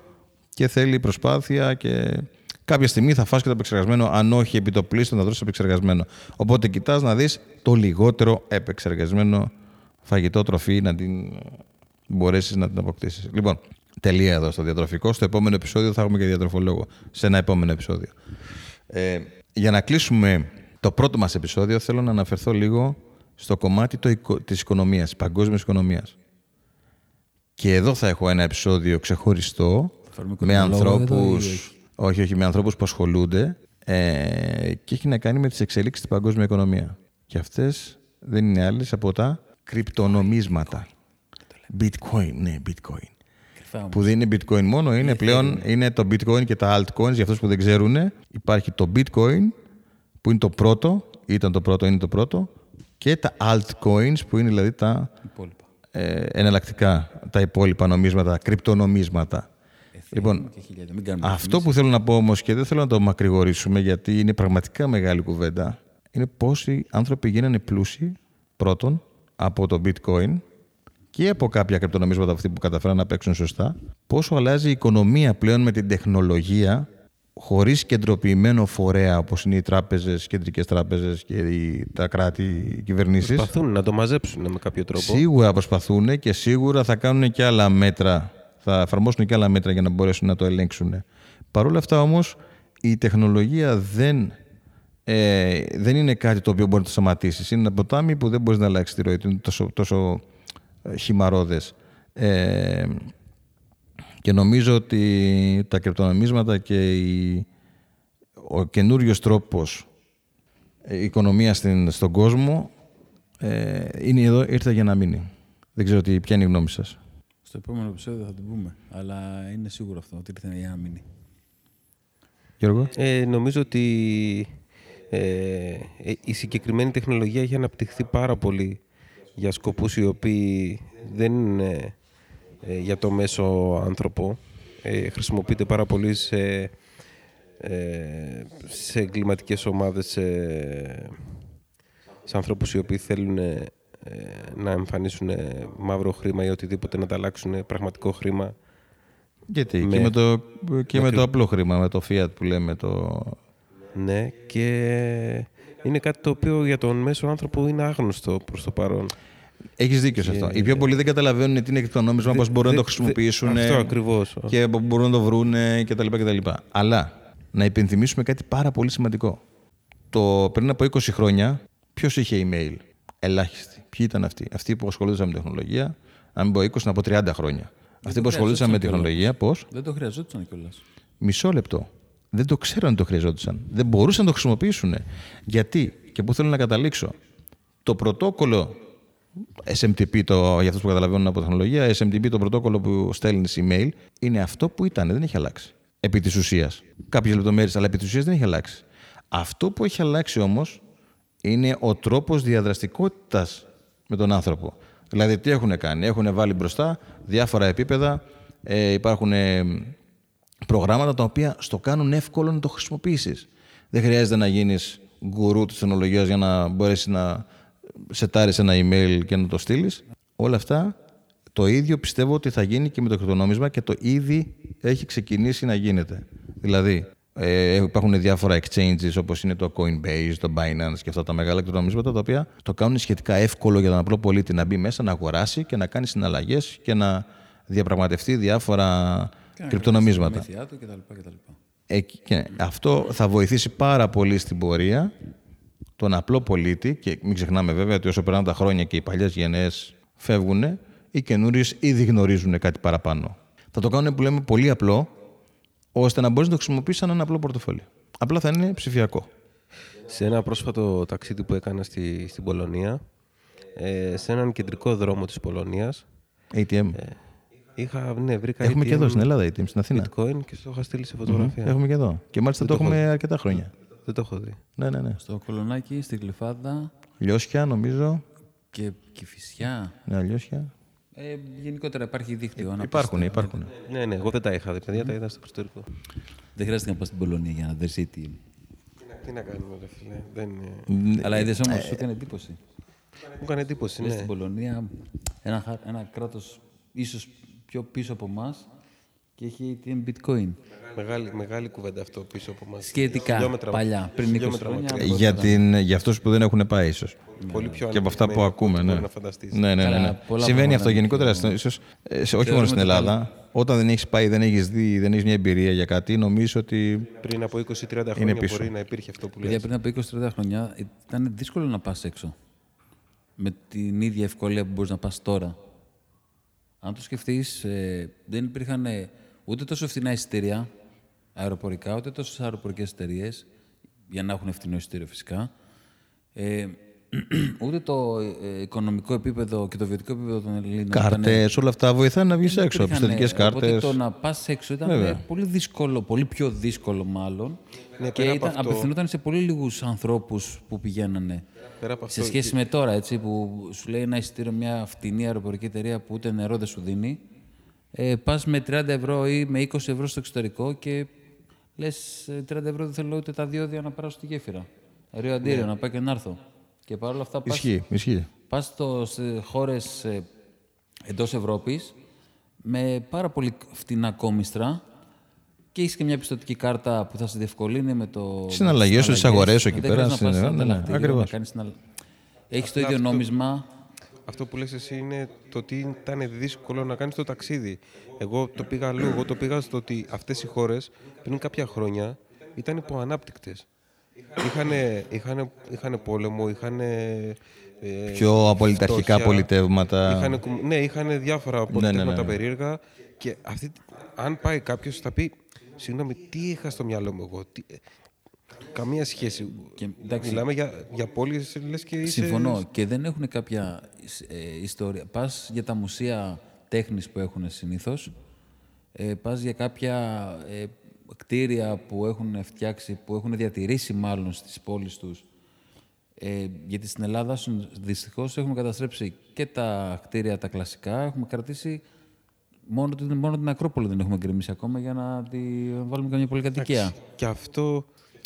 και θέλει προσπάθεια και κάποια στιγμή θα φας και το επεξεργασμένο, αν όχι επί το πλήστο να δώσει επεξεργασμένο. Οπότε κοιτάς να δεις το λιγότερο επεξεργασμένο φαγητό τροφή να την μπορέσεις να την αποκτήσεις. Λοιπόν, τελεία εδώ στο διατροφικό. Στο επόμενο επεισόδιο θα έχουμε και διατροφολόγο. Σε ένα επόμενο επεισόδιο. Ε, για να κλείσουμε το πρώτο μας επεισόδιο, θέλω να αναφερθώ λίγο στο κομμάτι το, οικο- της οικονομίας, της παγκόσμιας οικονομίας. Και εδώ θα έχω ένα επεισόδιο ξεχωριστό φέρουμε με οικονομολόγο εδώ ή ανθρώπους, όχι; όχι, όχι, με ανθρώπους που ασχολούνται ε, και έχει να κάνει με τις εξελίξεις στην παγκόσμια οικονομία. Και αυτές δεν είναι άλλες από τα κρυπτονομίσματα. Bitcoin, ναι, Bitcoin. Κρυφά μου. Που δεν είναι bitcoin μόνο, είναι πλέον είναι το bitcoin και τα altcoins. Για αυτούς που δεν ξέρουν, υπάρχει το bitcoin που είναι το πρώτο, ήταν το πρώτο, είναι το πρώτο, και τα altcoins που είναι δηλαδή τα Υπόλοιπα. ε, εναλλακτικά, τα υπόλοιπα νομίσματα, κρυπτονομίσματα. Λοιπόν, Και χιλιάδες. Μην κάνουμε αυτό που θέλω να πω όμως και δεν θέλω να το μακρηγορήσουμε γιατί είναι πραγματικά μεγάλη κουβέντα, είναι πόσοι άνθρωποι γίνανε πλούσιοι πρώτον από το bitcoin και από κάποια κρυπτονομίσματα αυτοί που καταφέραν να παίξουν σωστά, πόσο αλλάζει η οικονομία πλέον με την τεχνολογία χωρίς κεντροποιημένο φορέα όπως είναι οι τράπεζες, οι κεντρικές τράπεζες και οι, τα κράτη, οι κυβερνήσεις; Προσπαθούν να το μαζέψουν με κάποιο τρόπο. Σίγουρα προσπαθούν και σίγουρα θα κάνουν και άλλα μέτρα. Θα εφαρμόσουν και άλλα μέτρα για να μπορέσουν να το ελέγξουν. Παρ' όλα αυτά όμως η τεχνολογία δεν, ε, δεν είναι κάτι το οποίο μπορεί να το σταματήσεις. Είναι ένα ποτάμι που δεν μπορείς να αλλάξει τη ροή του. Είναι τόσο, τόσο ε, χυμαρόδες. Ε, και νομίζω ότι τα κρυπτονομίσματα και η, ο καινούριος τρόπος ε, οικονομία στην, στον κόσμο ε, είναι εδώ, ήρθε για να μείνει. Δεν ξέρω τι, ποια είναι η γνώμη σας. Στο επόμενο επεισόδιο θα την πούμε. Αλλά είναι σίγουρο αυτό ότι ήρθε για να μείνει. Γιώργο; Ε, νομίζω ότι ε, ε, η συγκεκριμένη τεχνολογία έχει αναπτυχθεί πάρα πολύ για σκοπούς οι οποίοι δεν είναι ε, για το μέσο άνθρωπο. Ε, χρησιμοποιείται πάρα πολύ σε, ε, σε εγκληματικές ομάδες, σε, σε ανθρώπους οι οποίοι θέλουν ε, να εμφανίσουν μαύρο χρήμα ή οτιδήποτε, να τα αλλάξουν πραγματικό χρήμα. Γιατί Με- και, με το, και με με το απλό χρήμα, με το fiat που λέμε. Το... Ναι, και είναι κάτι το οποίο για τον μέσο άνθρωπο είναι άγνωστο προς το παρόν. Έχεις δίκιο σε αυτό. Οι πιο πολλοί δεν καταλαβαίνουν τι είναι κρυπτονόμισμα, πώς μπορούν να το Δε- χρησιμοποιήσουν. Αυτό ακριβώς. Και πού μπορούν να το βρουν κτλ. κτλ. Αλλά να υπενθυμίσουμε κάτι πάρα πολύ σημαντικό. Το πριν από 20 χρόνια, ποιος είχε email; Ελάχιστοι. Ποιοι ήταν αυτοί; Αυτοί που ασχολούνταν με τεχνολογία, να μην πω 20, να πω 30 χρόνια. Αυτοί που ασχολούνταν με χρειαζόταν τεχνολογία, πώς; Δεν το χρειαζόταν κιόλας. Μισό λεπτό. Δεν το ξέραν ότι το χρειαζόντουσαν. Δεν μπορούσαν να το χρησιμοποιήσουν. Γιατί, και πού θέλω να καταλήξω; Το πρωτόκολλο SMTP, το, για αυτούς που καταλαβαίνουν από τεχνολογία, SMTP, το πρωτόκολλο που στέλνεις email, είναι αυτό που ήταν, δεν έχει αλλάξει. Επί της ουσίας. Κάποιες λεπτομέρειες, αλλά επί της ουσίας δεν έχει αλλάξει. Αυτό που έχει αλλάξει όμως είναι ο τρόπος διαδραστικότητας με τον άνθρωπο. Δηλαδή, τι έχουν κάνει; Έχουν βάλει μπροστά διάφορα επίπεδα. Ε, υπάρχουν ε, προγράμματα τα οποία στο κάνουν εύκολο να το χρησιμοποιήσεις. Δεν χρειάζεται να γίνεις γκουρού της τεχνολογίας για να μπορέσεις να σετάρεις ένα email και να το στείλεις. Όλα αυτά το ίδιο πιστεύω ότι θα γίνει και με το κρυπτονόμισμα και το ήδη έχει ξεκινήσει να γίνεται. Δηλαδή, ε, υπάρχουν διάφορα exchanges όπως είναι το Coinbase, το Binance και αυτά τα μεγάλα κρυπτονομίσματα τα οποία το κάνουν σχετικά εύκολο για τον απλό πολίτη να μπει μέσα, να αγοράσει και να κάνει συναλλαγές και να διαπραγματευτεί διάφορα κρυπτονομίσματα. Μεθιά του κτλ. κτλ. Ε, και αυτό θα βοηθήσει πάρα πολύ στην πορεία τον απλό πολίτη και μην ξεχνάμε βέβαια ότι όσο περνάνε τα χρόνια και οι παλιές γενναίες φεύγουν, οι καινούριες ήδη γνωρίζουν κάτι παραπάνω. Θα το κάνουν που λέμε πολύ απλό, ώστε να μπορείς να το χρησιμοποιήσεις σαν ένα απλό πορτοφόλι. Απλά θα είναι ψηφιακό. Σε ένα πρόσφατο ταξίδι που έκανα στη, στην Πολωνία, ε, σε έναν κεντρικό δρόμο της Πολωνίας, ATM. Είχα, ναι, βρήκα έχουμε και ATM, εδώ στην Ελλάδα ATM, στην Αθήνα. Bitcoin και στο είχα στείλει σε φωτογραφία. Έχουμε και εδώ. Και μάλιστα το, Δεν το έχουμε έχω αρκετά χρόνια. Δεν το έχω δει. Ναι, ναι, ναι. Στο Κολονάκι, στη Γλυφάδα Λιώσια, νομίζω. και Κηφισιά. Ναι, Λιώσια. Ε, γενικότερα υπάρχει δίκτυο. να Υπάρχουν, πας- υπάρχουν. Ναι, ναι, εγώ δεν τα είχα δει, παιδιά, τα είδα στο εξωτερικό. Δεν χρειάζεται να πα στην Πολωνία για να δεις τι. Τι να- Τι να κάνουμε, ρε φίλε. Δεν είναι... Αλλά είδες Ε, όμω, σου έκανε εντύπωση. Μου έκανε εντύπωση, Λες ναι. στην Πολωνία ένα, χα- ένα κράτος ίσως πιο πίσω από εμάς και έχει ATM bitcoin. Μεγάλη, μεγάλη κουβέντα αυτό πίσω από μας. Σχετικά Χιλιόμετρα- παλιά, πριν 20 χιλιόμετρα χρόνια. μακριά. Για, την, για αυτούς που δεν έχουν πάει ίσως. Πολύ πιο Και από αυτά που ανεπτυγμένη ακούμε, από ό,τι ναι. μπορεί να φανταστείς. Ναι, ναι, ναι. Καλά, ναι. πολλά Συμβαίνει πράγματα αυτό είναι γενικότερα, πιο- στο- ίσως, ε, σε- όχι Θεωρούμε μόνο στην ότι Ελλάδα. Όταν δεν έχεις πάει, δεν έχεις δει, δεν έχεις μια εμπειρία για κάτι, νομίζω ότι Πριν από 20-30 χρόνια πίσω. μπορεί να υπήρχε αυτό που Παιδιά, λες. πριν από 20-30 χρόνια ήταν δύσκολο να πας έξω. Με την ίδια ευκολία που μπορείς να πας τώρα. Αν το σκεφτείς, δεν υπήρχαν ε, ούτε τόσο φθηνά εισιτήρια αεροπορικά, ούτε τόσο αεροπορικές εταιρείες, για να έχουν φθηνό εισιτήριο φυσικά. Ε, ούτε το ε, οικονομικό επίπεδο και το βιωτικό επίπεδο των Ελλήνων. ήταν- κάρτες, όλα αυτά βοηθάνε να βγεις δεν έξω. υπήρχαν, Πιστοτικές ε, Οπότε κάρτες. το να πας έξω ήταν Βέβαια. ε, πολύ δύσκολο, πολύ πιο δύσκολο μάλλον. Ναι, και πέρα από ήταν, αυτό- απευθυνόταν σε πολύ λίγους ανθρώπους που πηγαίνανε. Πέρα από Σε αυτό, σχέση με τώρα, έτσι, που σου λέει ένα εισιτήριο μια φτηνή αεροπορική εταιρεία που ούτε νερό δεν σου δίνει, ε, πας με 30 ευρώ ή με 20 ευρώ στο εξωτερικό και λες 30 ευρώ δεν θέλω ούτε τα διόδια να περάσω στη γέφυρα. Αερίο αντίριο, να πάω και να έρθω. Και παρόλα αυτά πας Ισχύει, ισχύει. πας στο, σε χώρες ε, εντός Ευρώπης με πάρα πολύ φτηνά κόμιστρα και έχεις και μια πιστοτική κάρτα που θα σε διευκολύνει με το. Συναλλαγές σου, τις αγορές σου εκεί Δεν πέρα, χρειάζεται να πας στην- στο ναι, ναι, ανταλλακτήριο, ακριβώς. να κάνεις συναλλα- Έχεις το ίδιο νόμισμα. Αυτό που λες εσύ είναι το ότι ήταν δύσκολο να κάνεις το ταξίδι. Εγώ το πήγα αλλού. Εγώ το πήγα στο ότι αυτές οι χώρες πριν κάποια χρόνια ήταν υποανάπτυκτες. Είχανε, είχανε, είχανε πόλεμο, είχανε... Ε, Πιο απολυταρχικά φτώχεια, πολιτεύματα. Είχανε, κουμ- ναι, είχαν διάφορα πολιτεύματα ναι, ναι. περίεργα και αυτή, αν πάει κάποιος θα πει «Συγγνώμη, τι είχα στο μυαλό μου εγώ, τι, καμία σχέση». Και, εντάξει, Μιλάμε για, για πόλεις, λες και είσαι... Συμφωνώ. Και δεν έχουν κάποια ε, ιστορία. Πας για τα μουσεία τέχνης που έχουν συνήθως. Ε, πας για κάποια ε, κτίρια που έχουν φτιάξει, που έχουν διατηρήσει μάλλον στις πόλεις τους. Ε, γιατί στην Ελλάδα δυστυχώς έχουμε καταστρέψει και τα κτίρια τα κλασικά. Έχουμε κρατήσει μόνο την, μόνο την Ακρόπολη δεν έχουμε γκρεμίσει ακόμα για να τη βάλουμε καμιά πολυκατοικία. Και αυτό,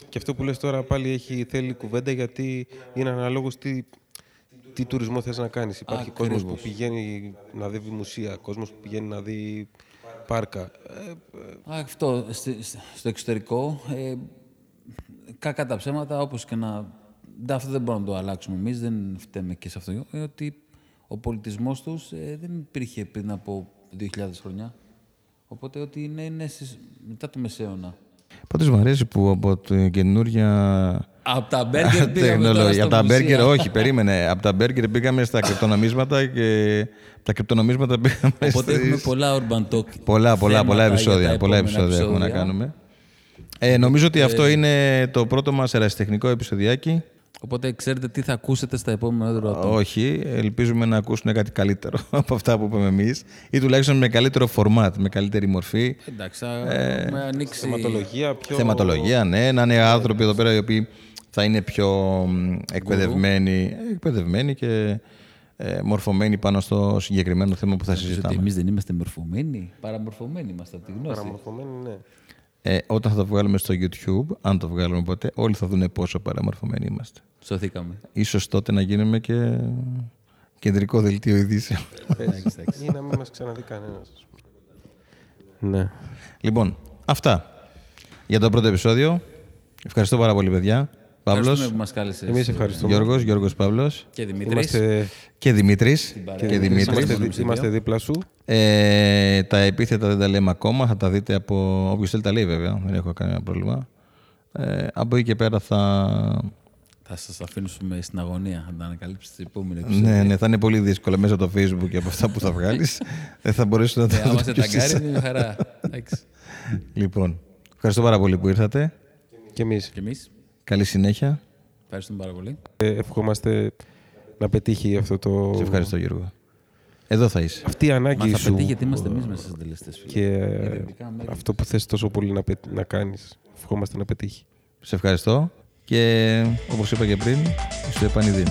και αυτό που λες τώρα πάλι έχει, θέλει κουβέντα γιατί είναι αναλόγως τι, τι τουρισμό θες να κάνεις. Υπάρχει κόσμος που Ακριβώς. πηγαίνει να δει μουσεία, κόσμος που πηγαίνει να δει πάρκα. Ε, Α, Αυτό στη- στη- στο εξωτερικό, ε, κακά τα ψέματα, όπως και να... ντα, Αυτό δεν μπορούμε να το αλλάξουμε εμείς, δεν φταίμε και σε αυτό. Είναι ότι ο πολιτισμός τους ε, δεν υπήρχε πριν από 2.000 χρόνια. Οπότε ότι είναι, είναι στις- μετά το Μεσαίωνα. Πάντως μου αρέσει που από την καινούρια Από τα μπέργκερ πήγαμε τώρα τεχνολογία. στα Από τα μπέργκερ, μουσεία. όχι, περίμενε. Από τα μπέργκερ πήγαμε στα κρυπτονομίσματα και από τα κρυπτονομίσματα πήγαμε Οπότε στις- έχουμε πολλά urban talk. Πολλά, πολλά, θέματα πολλά για τα επεισόδια. Πολλά επόμενα επεισόδια έχουμε να επεισόδια. κάνουμε. Ε, νομίζω ότι αυτό είναι το πρώτο μας ερασιτεχνικό επεισοδιάκι. Οπότε ξέρετε τι θα ακούσετε στα επόμενα urban talk. Όχι, ελπίζουμε να ακούσουν κάτι καλύτερο από αυτά που είπαμε εμείς ή τουλάχιστον με καλύτερο format, με καλύτερη μορφή. Εντάξει, θα έχουμε ανοίξει... θεματολογία, πιο... Θεματολογία, ναι, να είναι άνθρωποι εδώ πέρα οι οποίοι θα είναι πιο μ, εκπαιδευμένοι, εκπαιδευμένοι και ε, μορφωμένοι πάνω στο συγκεκριμένο θέμα που θα Ότι συζητάμε. εμείς δεν είμαστε μορφωμένοι, παραμορφωμένοι είμαστε από τη γνώση. Παραμορφωμένη, ναι. Ε, όταν θα το βγάλουμε στο YouTube, αν το βγάλουμε ποτέ, όλοι θα δουν πόσο παραμορφωμένοι είμαστε. Σωθήκαμε. Ίσως τότε να γίνουμε και κεντρικό δελτίο ειδήσεων. Εντάξει, εντάξει. Ή να μην μας ξαναδεί κανένας. Ναι. λοιπόν, αυτά για το πρώτο επεισόδιο. Ευχαριστώ πάρα πολύ, παιδιά. Ευχαριστούμε Παύλος, που μας κάλεσες. Εμείς ευχαριστούμε. Γιώργος, Γιώργος Παύλος Και Δημήτρης. Είμαστε, και Δημήτρης. παρέα. Και Δημήτρης. Δημήτρης. είμαστε, Είμαστε δι- είμαστε δίπλα σου. Ε, τα επίθετα δεν τα λέμε ακόμα, θα τα δείτε από όποιος θέλει τα λέει βέβαια, δεν έχω κανένα πρόβλημα. Ε, από εκεί και πέρα θα, Θα σας αφήσουμε στην αγωνία, θα τα ανακαλύψετε στην επόμενη επεισόδια. Ναι, ναι, θα είναι πολύ δύσκολο μέσα από το Facebook και από αυτά που θα βγάλεις. Δεν θα μπορέσω να Ε, τα άμα δω σε ποιος ταγκάρει, είσαι. είναι μια χαρά. Εντάξει. Λοιπόν, ευχαριστώ πάρα πολύ που ήρθατε. Και εμείς Και εμείς Καλή συνέχεια. ευχαριστούμε πάρα πολύ. ε, ευχόμαστε να πετύχει αυτό το... Σε ευχαριστώ, Γιώργο. Εδώ θα είσαι. Αυτή η Μα ανάγκη θα σου πετύχει γιατί είμαστε εμείς μέσα στου τελεστέ. και ε, Ειρηνικά μέρη. αυτό που θες τόσο πολύ να, πε- να κάνεις. Ευχόμαστε να πετύχει. Σε ευχαριστώ και όπως είπα και πριν, στο επανειδή.